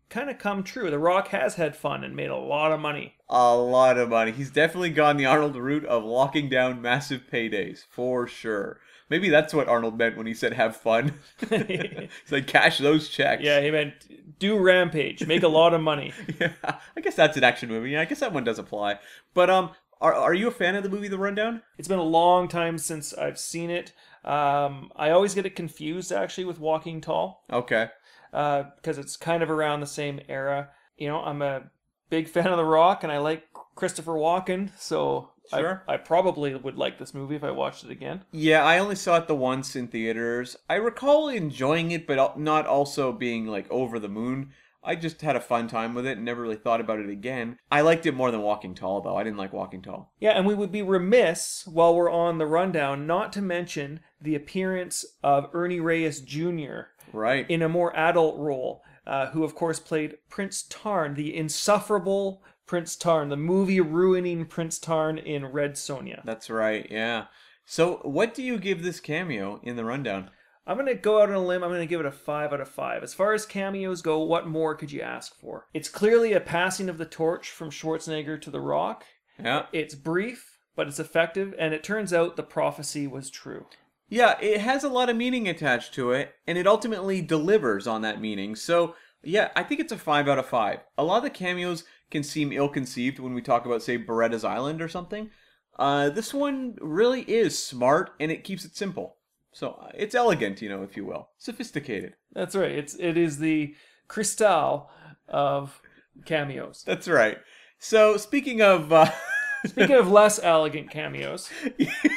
kind of come true. The Rock has had fun and made a lot of money. A lot of money. He's definitely gone the Arnold route of locking down massive paydays, for sure. Maybe that's what Arnold meant when he said have fun. He's like, cash those checks. Yeah, he meant do Rampage, make a lot of money. Yeah, I guess that's an action movie. Yeah, I guess that one does apply. But um, are, are you a fan of the movie The Rundown? It's been a long time since I've seen it. Um, I always get it confused actually with Walking Tall Okay. because it's kind of around the same era. You know, I'm a big fan of The Rock and I like Christopher Walken, so Sure. I, I probably would like this movie if I watched it again. Yeah, I only saw it the once in theaters. I recall enjoying it, but not also being like over the moon. I just had a fun time with it and never really thought about it again. I liked it more than Walking Tall, though. I didn't like Walking Tall. Yeah, and we would be remiss while we're on the rundown not to mention the appearance of Ernie Reyes Jr. Right. in a more adult role, uh, who of course played Prince Tarn, the insufferable Prince Tarn, the movie ruining Prince Tarn in Red Sonja. That's right, yeah. So, what do you give this cameo in the rundown? I'm gonna go out on a limb. I'm gonna give it a five out of five. As far as cameos go, what more could you ask for? It's clearly a passing of the torch from Schwarzenegger to The Rock. Yeah. It's brief, but it's effective, and it turns out the prophecy was true. Yeah, it has a lot of meaning attached to it, and it ultimately delivers on that meaning. So, yeah, I think it's a 5 out of 5. A lot of the cameos can seem ill conceived when we talk about, say, Beretta's Island or something. Uh, this one really is smart, and it keeps it simple. So, uh, it's elegant, you know, if you will. Sophisticated. That's right. It's it is the crystal of cameos. That's right. So, speaking of. Uh, Speaking of less elegant cameos,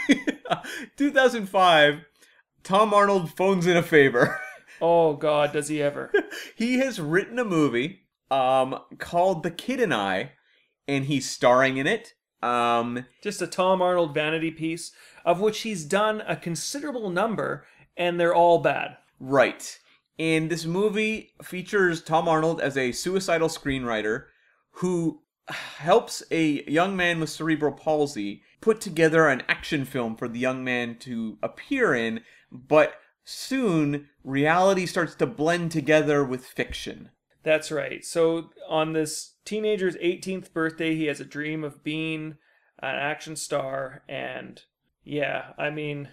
2005, Tom Arnold phones in a favor. oh god, does he ever? he has written a movie um called The Kid and I, and he's starring in it. Um, Just a Tom Arnold vanity piece of which he's done a considerable number, and they're all bad. right. And this movie features Tom Arnold as a suicidal screenwriter who helps a young man with cerebral palsy put together an action film for the young man to appear in, but soon reality starts to blend together with fiction. That's right. So on this teenager's 18th birthday, he has a dream of being an action star, and yeah, I mean,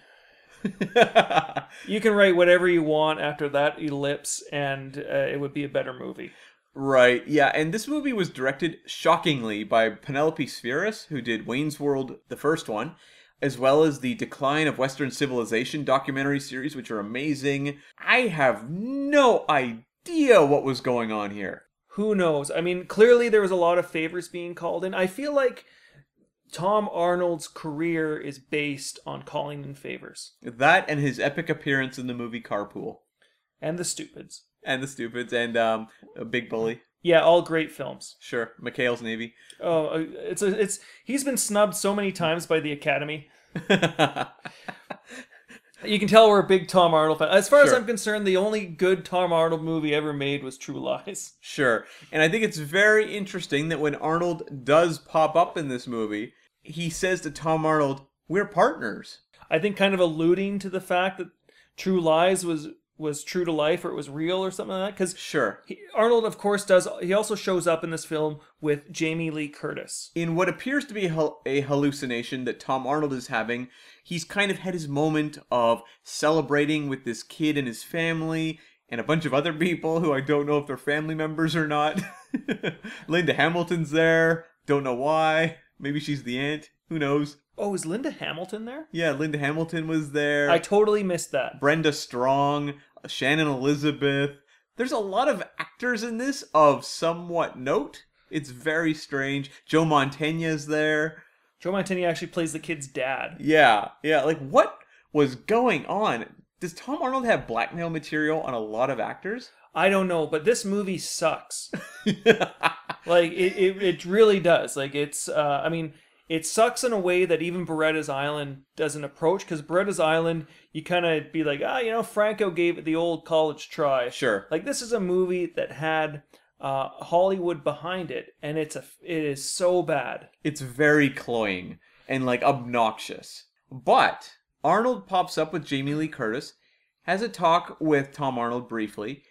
you can write whatever you want after that ellipse, and uh, it would be a better movie. Right, yeah, and this movie was directed shockingly by Penelope Spheeris, who did Wayne's World, the first one, as well as the Decline of Western Civilization documentary series, which are amazing. I have no idea what was going on here. Who knows? I mean, clearly there was a lot of favors being called in. I feel like Tom Arnold's career is based on calling in favors. That and his epic appearance in the movie Carpool. And The Stupids. And The Stupids and um, Big Bully. Yeah, all great films. Sure, McHale's Navy. Oh, uh, it's a, it's he's been snubbed so many times by the Academy. You can tell we're a big Tom Arnold fan. As far as I'm concerned, the only good Tom Arnold movie ever made was True Lies. Sure. And I think it's very interesting that when Arnold does pop up in this movie, he says to Tom Arnold, We're partners. I think kind of alluding to the fact that True Lies was was true to life or it was real or something like that. Because Sure. Arnold, of course, does. He also shows up in this film with Jamie Lee Curtis. In what appears to be a a hallucination that Tom Arnold is having, he's kind of had his moment of celebrating with this kid and his family and a bunch of other people who I don't know if they're family members or not. Linda Hamilton's there. Don't know why. Maybe she's the aunt. Who knows? Oh, is Linda Hamilton there? Yeah, Linda Hamilton was there. I totally missed that. Brenda Strong, Shannon Elizabeth. There's a lot of actors in this of somewhat note. It's very strange. Joe Mantegna's there. Joe Mantegna actually plays the kid's dad. Yeah, yeah. Like, what was going on? Does Tom Arnold have blackmail material on a lot of actors? I don't know, but this movie sucks. like it, it, it really does. Like it's, uh, I mean, it sucks in a way that even Beretta's Island doesn't approach. Because Beretta's Island, you kind of be like, ah, you know, Franco gave it the old college try. Sure. Like this is a movie that had uh, Hollywood behind it, and it's a, it is so bad. It's very cloying and like obnoxious. But Arnold pops up with Jamie Lee Curtis, has a talk with Tom Arnold briefly,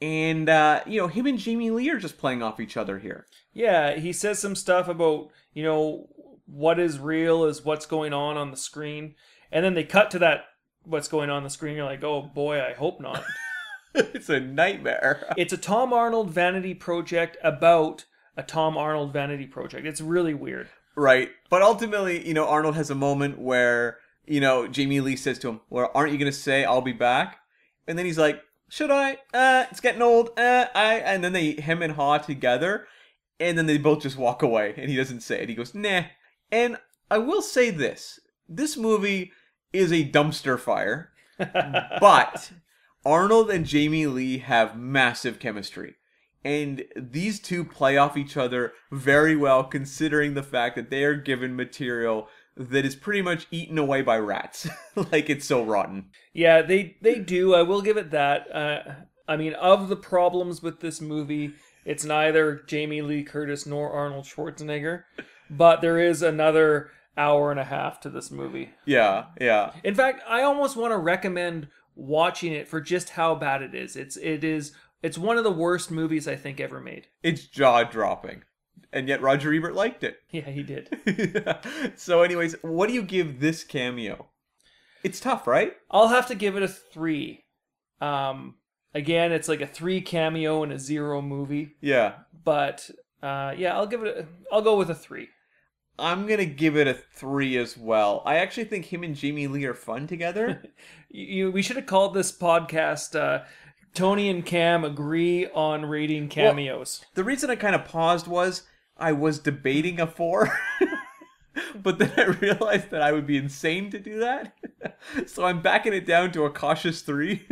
and uh, you know him and Jamie Lee are just playing off each other here. Yeah, he says some stuff about you know what is real is what's going on on the screen, and then they cut to that what's going on the screen. You're like, oh boy, I hope not. it's a nightmare. it's a Tom Arnold vanity project about a Tom Arnold vanity project. It's really weird. Right. But ultimately, you know, Arnold has a moment where, you know, Jamie Lee says to him, Well, aren't you going to say I'll be back? And then he's like, Should I? Uh, it's getting old. Uh, I. And then they, him and Ha together, and then they both just walk away, and he doesn't say it. He goes, Nah. And I will say this this movie is a dumpster fire, but Arnold and Jamie Lee have massive chemistry. And these two play off each other very well, considering the fact that they are given material that is pretty much eaten away by rats. like it's so rotten. Yeah, they they do. I will give it that. Uh, I mean, of the problems with this movie, it's neither Jamie Lee Curtis nor Arnold Schwarzenegger, but there is another hour and a half to this movie. Yeah, yeah. In fact, I almost want to recommend watching it for just how bad it is. It's it is it's one of the worst movies I think ever made. It's jaw dropping. And yet Roger Ebert liked it. Yeah, he did. so, anyways, what do you give this cameo? It's tough, right? I'll have to give it a three. Um, again, it's like a three cameo and a zero movie, Yeah. but uh, yeah, I'll give it. A, I'll go with a three. I'm gonna give it a three as well. I actually think him and Jamie Lee are fun together. You, we should have called this podcast. Uh, Tony and Cam agree on rating cameos. the reason I kind of paused was I was debating a four, but then I realized that I would be insane to do that. so I'm backing it down to a cautious three.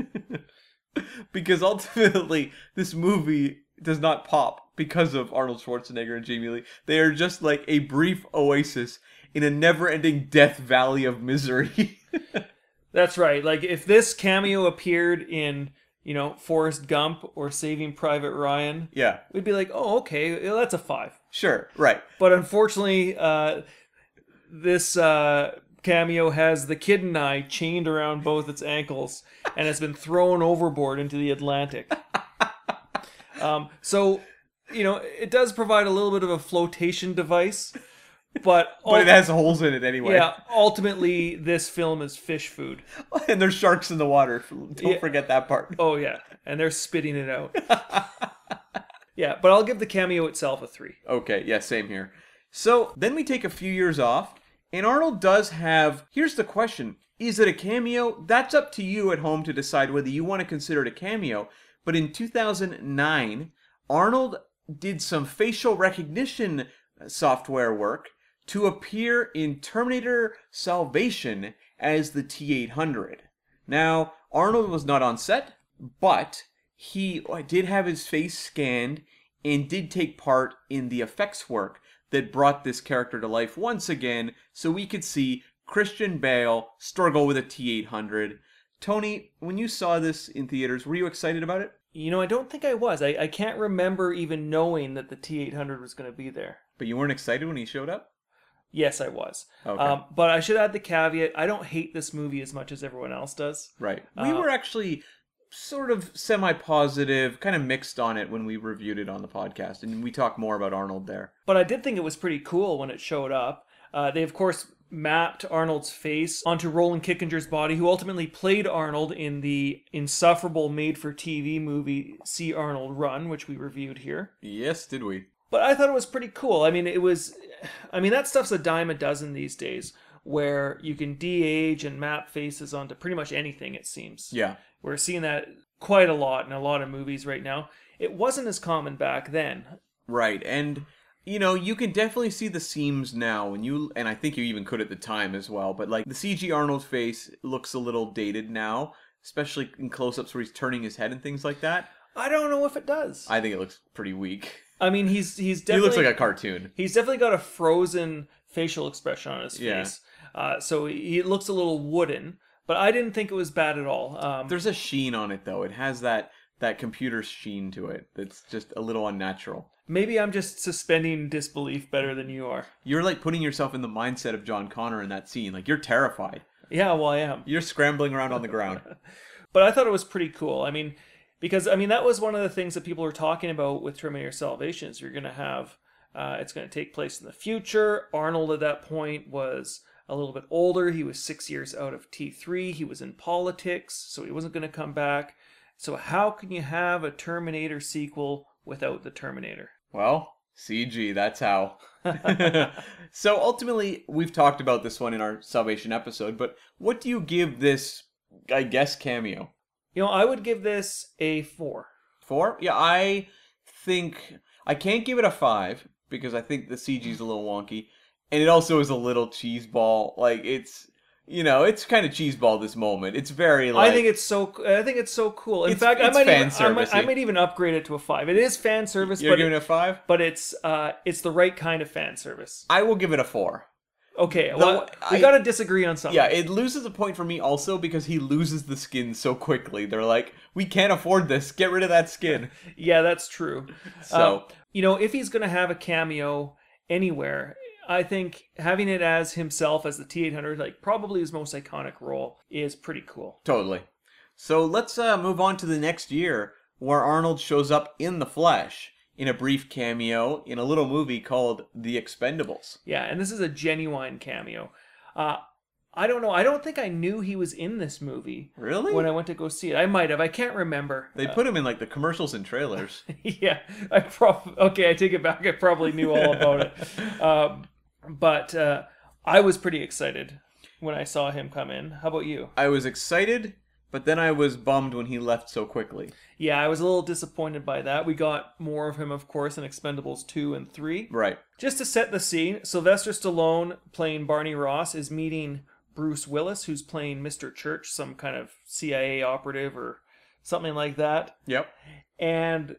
because ultimately, this movie does not pop because of Arnold Schwarzenegger and Jamie Lee. They are just like a brief oasis in a never ending death valley of misery. That's right. Like if this cameo appeared in you know Forrest Gump or Saving Private Ryan, yeah, we'd be like, oh okay, that's a five. sure, right. But unfortunately, uh, this uh, cameo has the kid and I chained around both its ankles and has been thrown overboard into the Atlantic. Um, so, you know, it does provide a little bit of a flotation device, But, but it has holes in it anyway. yeah, ultimately, this film is fish food. and there's sharks in the water. Don't Yeah. forget that part. Oh yeah, and they're spitting it out. yeah, but I'll give the cameo itself a three. Okay, yeah, same here. So then we take a few years off, and Arnold does have. Here's the question Is it a cameo? That's up to you at home to decide whether you want to consider it a cameo. But in 2009, Arnold did some facial recognition uh, software work to appear in Terminator Salvation as the T 800. Now, Arnold was not on set, but he uh, did have his face scanned and did take part in the effects work that brought this character to life once again so we could see Christian Bale struggle with a T 800. Tony, when you saw this in theaters, were you excited about it? You know, I don't think I was. I, I can't remember even knowing that the T eight hundred was going to be there. But you weren't excited when he showed up? Yes, I was. Okay. Um, but I should add the caveat: I don't hate this movie as much as everyone else does. Right. We Uh, were actually sort of semi positive, kind of mixed on it when we reviewed it on the podcast, and we talk more about Arnold there. But I did think it was pretty cool when it showed up. Uh, they, of course, mapped Arnold's face onto Roland Kickinger's body, who ultimately played Arnold in the insufferable made for TV movie See Arnold Run, which we reviewed here. Yes, did we? But I thought it was pretty cool. I mean, it was. I mean, that stuff's a dime a dozen these days, where you can de-age and map faces onto pretty much anything. It seems. Yeah. We're seeing that quite a lot in a lot of movies right now. It wasn't as common back then. Right. And you know, you can definitely see the seams now and you and I think you even could at the time as well, but like the CG Arnold face looks a little dated now, especially in close-ups where he's turning his head and things like that. I don't know if it does. I think it looks pretty weak. I mean, he's he's definitely He looks like a cartoon. he's definitely got a frozen facial expression on his Yeah. face. Uh, so he he looks a little wooden, but I didn't think it was bad at all. Um, There's a sheen on it though. It has that that computer sheen to it that's just a little unnatural. Maybe I'm just suspending disbelief better than you are. You're like putting yourself in the mindset of John Connor in that scene. Like you're terrified. Yeah, well, I am. You're scrambling around on the ground. But I thought it was pretty cool. I mean, because I mean that was one of the things that people were talking about with Terminator Salvation. Is you're going to have uh, it's going to take place in the future. Arnold at that point was a little bit older. He was six years out of T3. He was in politics, so he wasn't going to come back. So how can you have a Terminator sequel without the Terminator? Well, CG, that's how. so ultimately, we've talked about this one in our Salvation episode, but what do you give this, I guess, cameo? You know, I would give this a four. Four? Yeah, I think I can't give it a five because I think the CG is a little wonky, and it also is a little cheeseball. Like it's, you know, it's kind of cheeseball this moment. It's very like I think it's so. I think it's so cool. In It's- fact, I might, even, I, might, I might even upgrade it to a five. It is fan service, you're but giving it a five. but it's uh it's the right kind of fan service. I will give it a four. Okay, The- well we I- got to disagree on something. Yeah, it loses a point for me also because he loses the skin so quickly. They're like, we can't afford this. Get rid of that skin. yeah, that's true. So Um, you know, if he's going to have a cameo anywhere, I think having it as himself as the T800, like probably his most iconic role, is pretty cool. totally. So let's uh, move on to the next year where Arnold shows up in the flesh in a brief cameo in a little movie called The Expendables. Yeah, and this is a genuine cameo. Uh, I don't know. I don't think I knew he was in this movie Really? when I went to go see it. I might have. I can't remember. they put him in like the commercials and trailers. yeah, I probably okay. I take it back. I probably knew all about it, um, but uh, I was pretty excited when I saw him come in. How about you? I was excited, but then I was bummed when he left so quickly. Yeah, I was a little disappointed by that. We got more of him, of course, in Expendables two and three. Right. Just to set the scene, Sylvester Stallone playing Barney Ross is meeting Bruce Willis, who's playing Mr. Church, some kind of CIA operative or something like that. Yep. And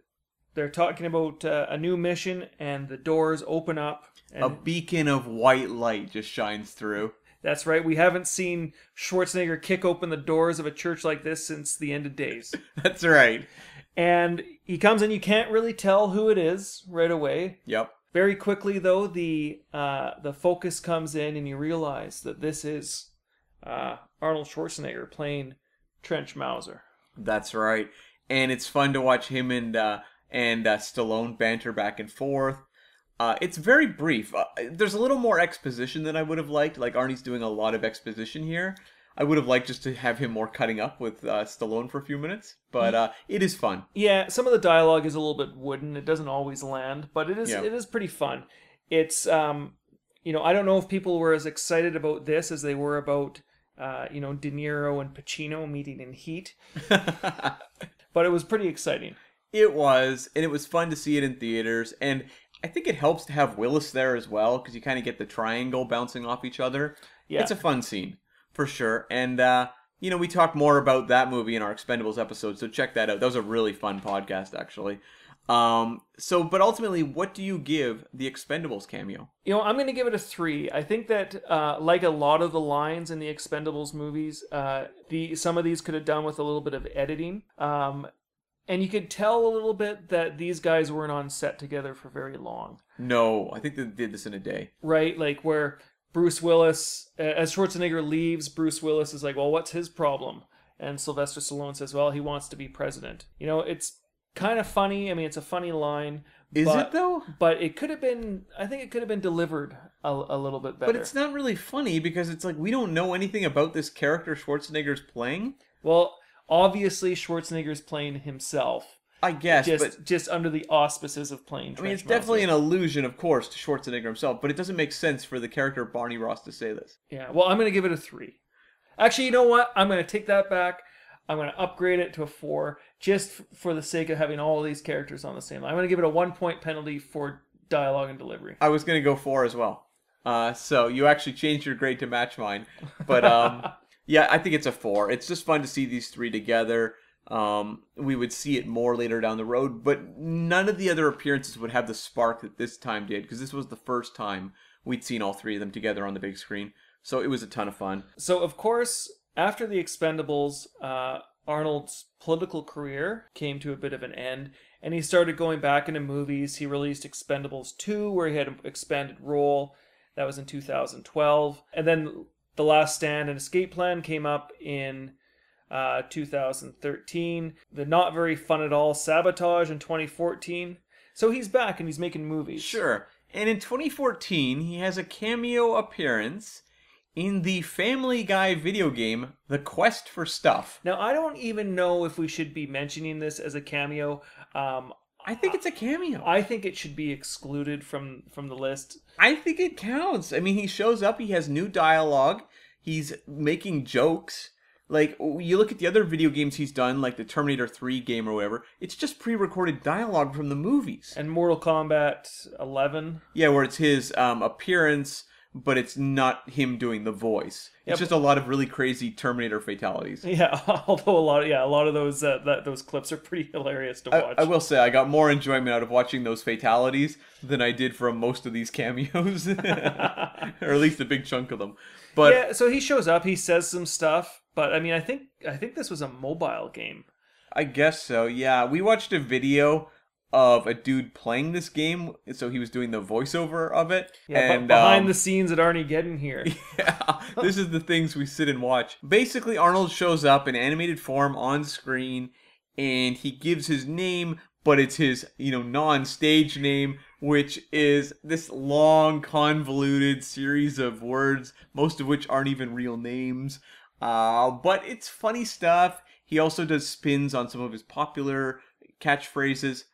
they're talking about uh, a new mission, and the doors open up. And A beacon of white light just shines through. that's right, we haven't seen Schwarzenegger kick open the doors of a church like this since the end of days. That's right. and he comes in, you can't really tell who it is right away. Yep. Very quickly, though, the uh, the focus comes in, and you realize that this is uh, Arnold Schwarzenegger playing Trench Mauser. That's right. And it's fun to watch him and uh, and uh, Stallone banter back and forth. Uh, it's very brief. Uh, there's a little more exposition than I would have liked. Like Arnie's doing a lot of exposition here. I would have liked just to have him more cutting up with uh, Stallone for a few minutes, but uh, it is fun. Yeah, some of the dialogue is a little bit wooden. It doesn't always land, but it is Yeah. it is pretty fun. It's um, you know, I don't know if people were as excited about this as they were about uh, you know, De Niro and Pacino meeting in Heat, but it was pretty exciting. It was, and it was fun to see it in theaters. And I think it helps to have Willis there as well because you kind of get the triangle bouncing off each other. Yeah. It's a fun scene for sure. And uh, you know, we talk more about that movie in our Expendables episode, so check that out. That was a really fun podcast, actually. Um, so, but ultimately, what do you give the Expendables cameo? You know, I'm going to give it a three. I think that, uh, like a lot of the lines in the Expendables movies, uh, the some of these could have done with a little bit of editing. Um, and you could tell a little bit that these guys weren't on set together for very long, No, I think they did this in a day. right? Like where Bruce Willis, as Schwarzenegger leaves, Bruce Willis is like, "Well, what's his problem?" And Sylvester Stallone says, "Well, he wants to be president." You know, it's kind of funny. I mean, it's a funny line. Is but, it though? But it could have been. I think it could have been delivered a, a little bit better. But it's not really funny because it's like we don't know anything about this character Schwarzenegger's playing. Well, obviously Schwarzenegger's playing himself, I guess, just but just under the auspices of playing. I mean, it's definitely an allusion, of course, to Schwarzenegger himself, but it doesn't make sense for the character Barney Ross to say this. yeah. Well, I'm gonna give it a three. Actually, you know what? I'm gonna take that back. I'm gonna upgrade it to a four, just f- for the sake of having all these characters on the same line. I'm gonna give it a one point penalty for dialogue and delivery. I was going to go four as well. Uh, so you actually changed your grade to match mine. But um, yeah, I think it's a four. It's just fun to see these three together. Um, we would see it more later down the road, but none of the other appearances would have the spark that this time did because this was the first time we'd seen all three of them together on the big screen. So it was a ton of fun. So, of course, after the Expendables, uh, Arnold's political career came to a bit of an end, and he started going back into movies. He released Expendables 2, where he had an expanded role. That was in 2012. And then The Last Stand and Escape Plan came up in uh, 2013. The not very fun at all Sabotage in 2014. So he's back and he's making movies. Sure. And in 2014, he has a cameo appearance in the Family Guy video game, The Quest for Stuff. Now, I don't even know if we should be mentioning this as a cameo. Um, I think it's a cameo. I think it should be excluded from from the list. I think it counts. I mean, he shows up, he has new dialogue, he's making jokes. Like, you look at the other video games he's done, like the Terminator 3 game or whatever, it's just pre recorded dialogue from the movies. And Mortal Kombat 11. Yeah, where it's his um, appearance, but it's not him doing the voice. It's Yep. just a lot of really crazy Terminator fatalities. Yeah, although a lot of yeah, a lot of those uh, that those clips are pretty hilarious to I, watch. I will say I got more enjoyment out of watching those fatalities than I did from most of these cameos, or at least a big chunk of them. But yeah, so he shows up, he says some stuff, but I mean, I think I think this was a mobile game. I guess so. Yeah, we watched a video of a dude playing this game, so he was doing the voiceover of it. Yeah, and behind um, the scenes at ArnieGeddon here. yeah, this is the things we sit and watch. Basically, Arnold shows up in animated form on screen, and he gives his name, but it's his you know non-stage name, which is this long, convoluted series of words, most of which aren't even real names. Uh, but it's funny stuff. He also does spins on some of his popular catchphrases,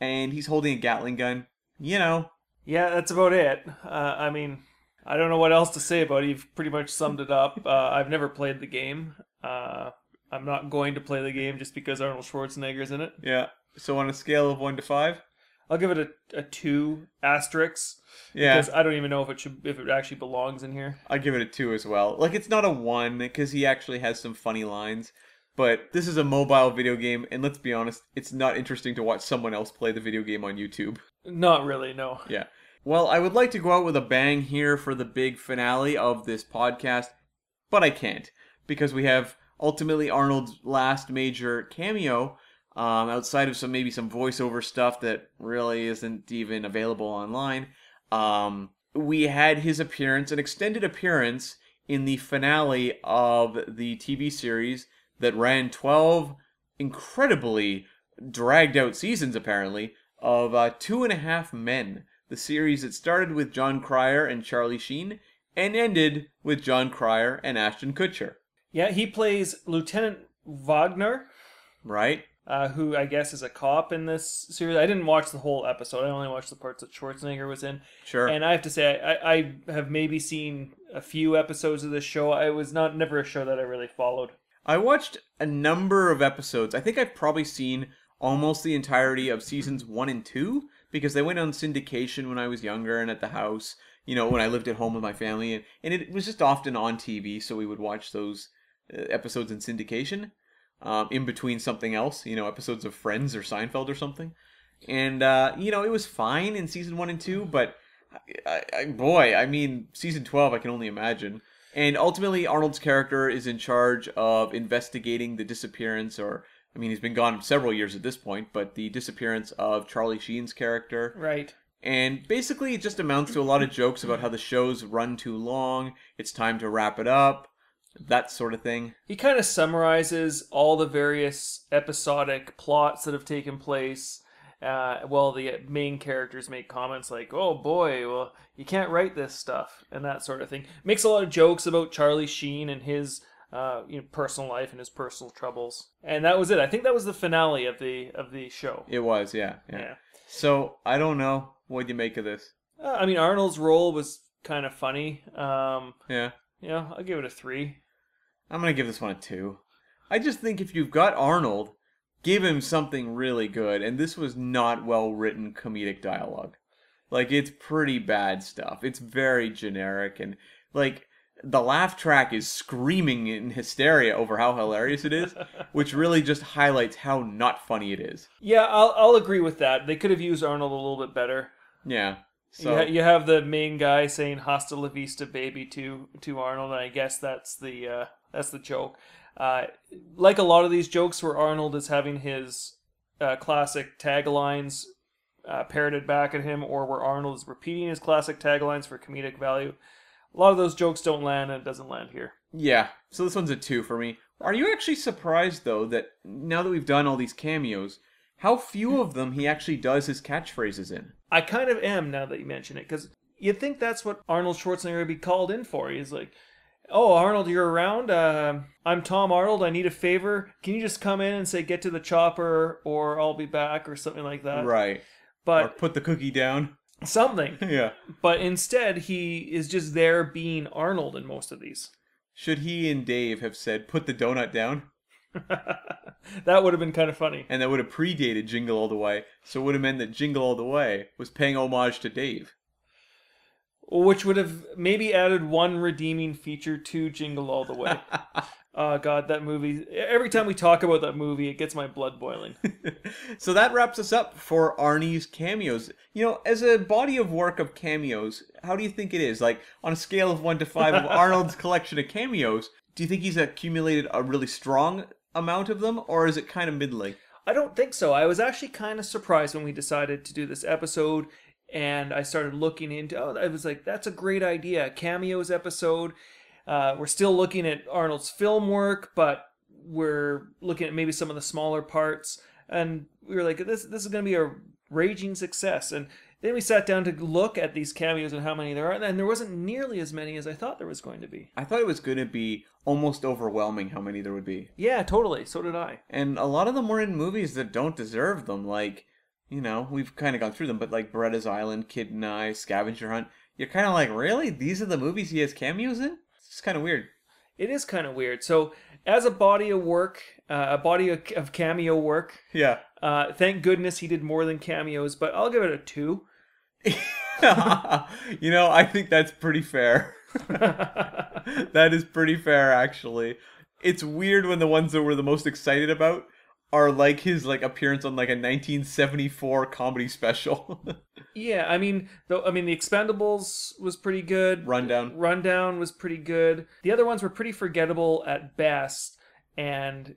and he's holding a Gatling gun. You know, Yeah, that's about it. Uh, I mean, I don't know what else to say about it. You've pretty much summed it up. Uh, I've never played the game. Uh, I'm not going to play the game just because Arnold Schwarzenegger's in it. yeah. So on a scale of one to five, I'll give it a, a two asterisk yeah. because I don't even know if it should if it actually belongs in here. I give it a two as well. Like it's not a one because he actually has some funny lines, but this is a mobile video game, and let's be honest, it's not interesting to watch someone else play the video game on YouTube. Not really, no. Yeah. Well, I would like to go out with a bang here for the big finale of this podcast, but I can't because we have ultimately Arnold's last major cameo. Um, outside of some maybe some voiceover stuff that really isn't even available online, um, we had his appearance, an extended appearance in the finale of the TV series that ran 12 incredibly dragged out seasons, apparently, of uh, Two and a Half Men, the series that started with Jon Cryer and Charlie Sheen and ended with Jon Cryer and Ashton Kutcher, Yeah, he plays Lieutenant Wagner, right? uh, who I guess is a cop in this series. I didn't watch the whole episode. I only watched the parts that Schwarzenegger was in. Sure. And I have to say, I, I have maybe seen a few episodes of this show. I was not never a show that I really followed. I watched a number of episodes. I think I've probably seen almost the entirety of seasons one and two because they went on syndication when I was younger and at the house, you know, when I lived at home with my family. And, and it was just often on TV, so we would watch those uh, episodes in syndication um, in between something else, you know, episodes of Friends or Seinfeld or something. And, uh, you know, it was fine in season one and two, but I, I, boy, I mean, season 12, I can only imagine. And ultimately, Arnold's character is in charge of investigating the disappearance, or, I mean, he's been gone several years at this point, but the disappearance of Charlie Sheen's character. Right. And basically, it just amounts to a lot of jokes about how the show's run too long, it's time to wrap it up, that sort of thing. He kind of summarizes all the various episodic plots that have taken place. Uh, while the main characters make comments like, "Oh boy, well, you can't write this stuff," and that sort of thing. Makes a lot of jokes about Charlie Sheen and his uh, you know, personal life and his personal troubles. And that was it. I think that was the finale of the of the show. It was, yeah. Yeah. Yeah. So, I don't know. What you make of this? Uh, I mean, Arnold's role was kind of funny. Um, Yeah. know, I'll give it a three. I'm gonna give this one a two. I just think if you've got Arnold, give him something really good, and this was not well written comedic dialogue. Like it's pretty bad stuff. It's very generic and like the laugh track is screaming in hysteria over how hilarious it is, which really just highlights how not funny it is. Yeah, I'll I'll agree with that. They could have used Arnold a little bit better. Yeah. you, So ha- you have the main guy saying "Hasta la vista, baby" to to Arnold, and I guess that's the uh, that's the joke. Uh, like a lot of these jokes, where Arnold is having his uh, classic taglines uh, parroted back at him, or where Arnold is repeating his classic taglines for comedic value. A lot of those jokes don't land, and it doesn't land here. Yeah, so this one's a two for me. Are you actually surprised though that now that we've done all these cameos, how few of them he actually does his catchphrases in? I kind of am now that you mention it, because you'd think that's what Arnold Schwarzenegger would be called in for. He's like, "Oh, Arnold, you're around. Uh, I'm Tom Arnold. I need a favor. Can you just come in and say get to the chopper, or I'll be back, or something like that?" right. Or But put the cookie down. something. yeah. But instead, he is just there being Arnold in most of these. Should he and Dave have said put the donut down? that would have been kind of funny. And that would have predated Jingle All the Way, so it would have meant that Jingle All the Way was paying homage to Dave. Which would have maybe added one redeeming feature to Jingle All the Way. Oh God, that movie! Every time we talk about that movie, it gets my blood boiling. so that wraps us up for Arnie's cameos. You know, as a body of work of cameos, how do you think it is? Like, on a scale of 1 to 5 of Arnold's collection of cameos, do you think he's accumulated a really strong amount of them, or is it kind of middling? I don't think so. I was actually kind of surprised when we decided to do this episode, and I started looking into. Oh, I was like, that's a great idea, cameos episode. Uh, we're still looking at Arnold's film work, but we're looking at maybe some of the smaller parts, and we were like, this this is going to be a raging success. And then we sat down to look at these cameos and how many there are, and there wasn't nearly as many as I thought there was going to be. I thought it was going to be almost overwhelming how many there would be. Yeah, totally. So did I. And a lot of them were in movies that don't deserve them. Like, you know, we've kind of gone through them, but like Beretta's Island, Kid and I, Scavenger Hunt. You're kind of like, really? These are the movies he has cameos in? It's kind of weird. It is kind of weird. So, as a body of work, uh, a body of, of cameo work, Yeah. uh, thank goodness he did more than cameos, but I'll give it a two. you know, I think that's pretty fair. that is pretty fair, actually. It's weird when the ones that we're the most excited about are like his like appearance on like a 1974 comedy special. yeah, I mean, though, I mean, the Expendables was pretty good. Rundown. Rundown was pretty good. The other ones were pretty forgettable at best, and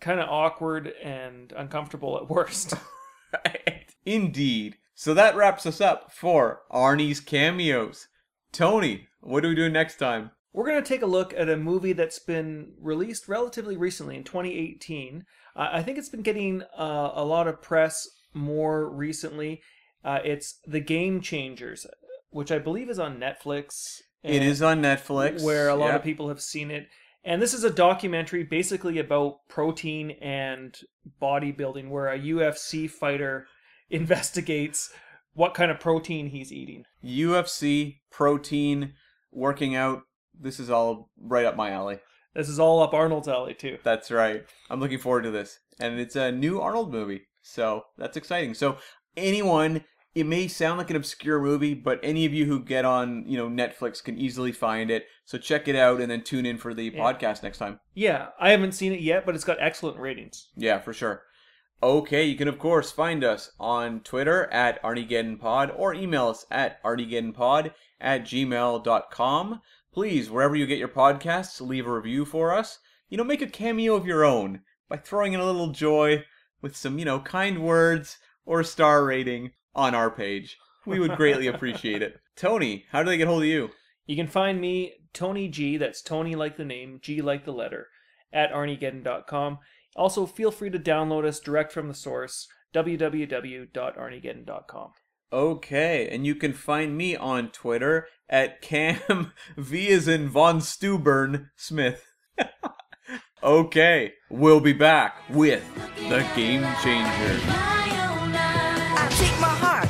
kind of awkward and uncomfortable at worst. Indeed. So that wraps us up for Arnie's cameos. Tony, what are we doing next time? We're going to take a look at a movie that's been released relatively recently in 2018. Uh, I think it's been getting uh, a lot of press more recently. Uh, it's The Game Changers, which I believe is on Netflix. It is on Netflix. where a lot Yep. of people have seen it. And this is a documentary basically about protein and bodybuilding, where a UFC fighter investigates what kind of protein he's eating. UFC, protein, working out. This is all right up my alley. This is all up Arnold's alley, too. That's right. I'm looking forward to this. And it's a new Arnold movie. So that's exciting. So anyone, it may sound like an obscure movie, but any of you who get on, you know, Netflix can easily find it. So check it out and then tune in for the Yeah. podcast next time. Yeah, I haven't seen it yet, but it's got excellent ratings. Yeah, for sure. Okay, you can of course find us on Twitter at ArnieGeddonPod or email us at ArnieGeddonPod at gmail.com. Please, wherever you get your podcasts, leave a review for us. You know, make a cameo of your own by throwing in a little joy with some, you know, kind words or a star rating on our page. We would greatly appreciate it. Tony, how do they get hold of you? You can find me, Tony G, that's Tony like the name, G like the letter, at arniegeddon.com. Also, feel free to download us direct from the source, www.arniegeddon.com. Okay, and you can find me on Twitter at Cam V as in Von Stubern Smith. okay, we'll be back with the Game Changer. I take my heart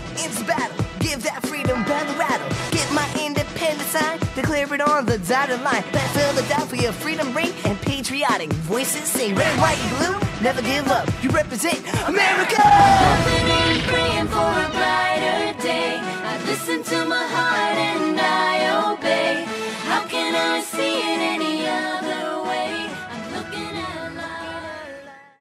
battle, give that freedom rattle. Get my independent sign, declare it on the dotted line. Philadelphia freedom ring and patriotic voices say red, white, and blue. Never give up. You represent America. Hoping and praying for a brighter day. I listen to my heart and I obey. How can I see it any other way?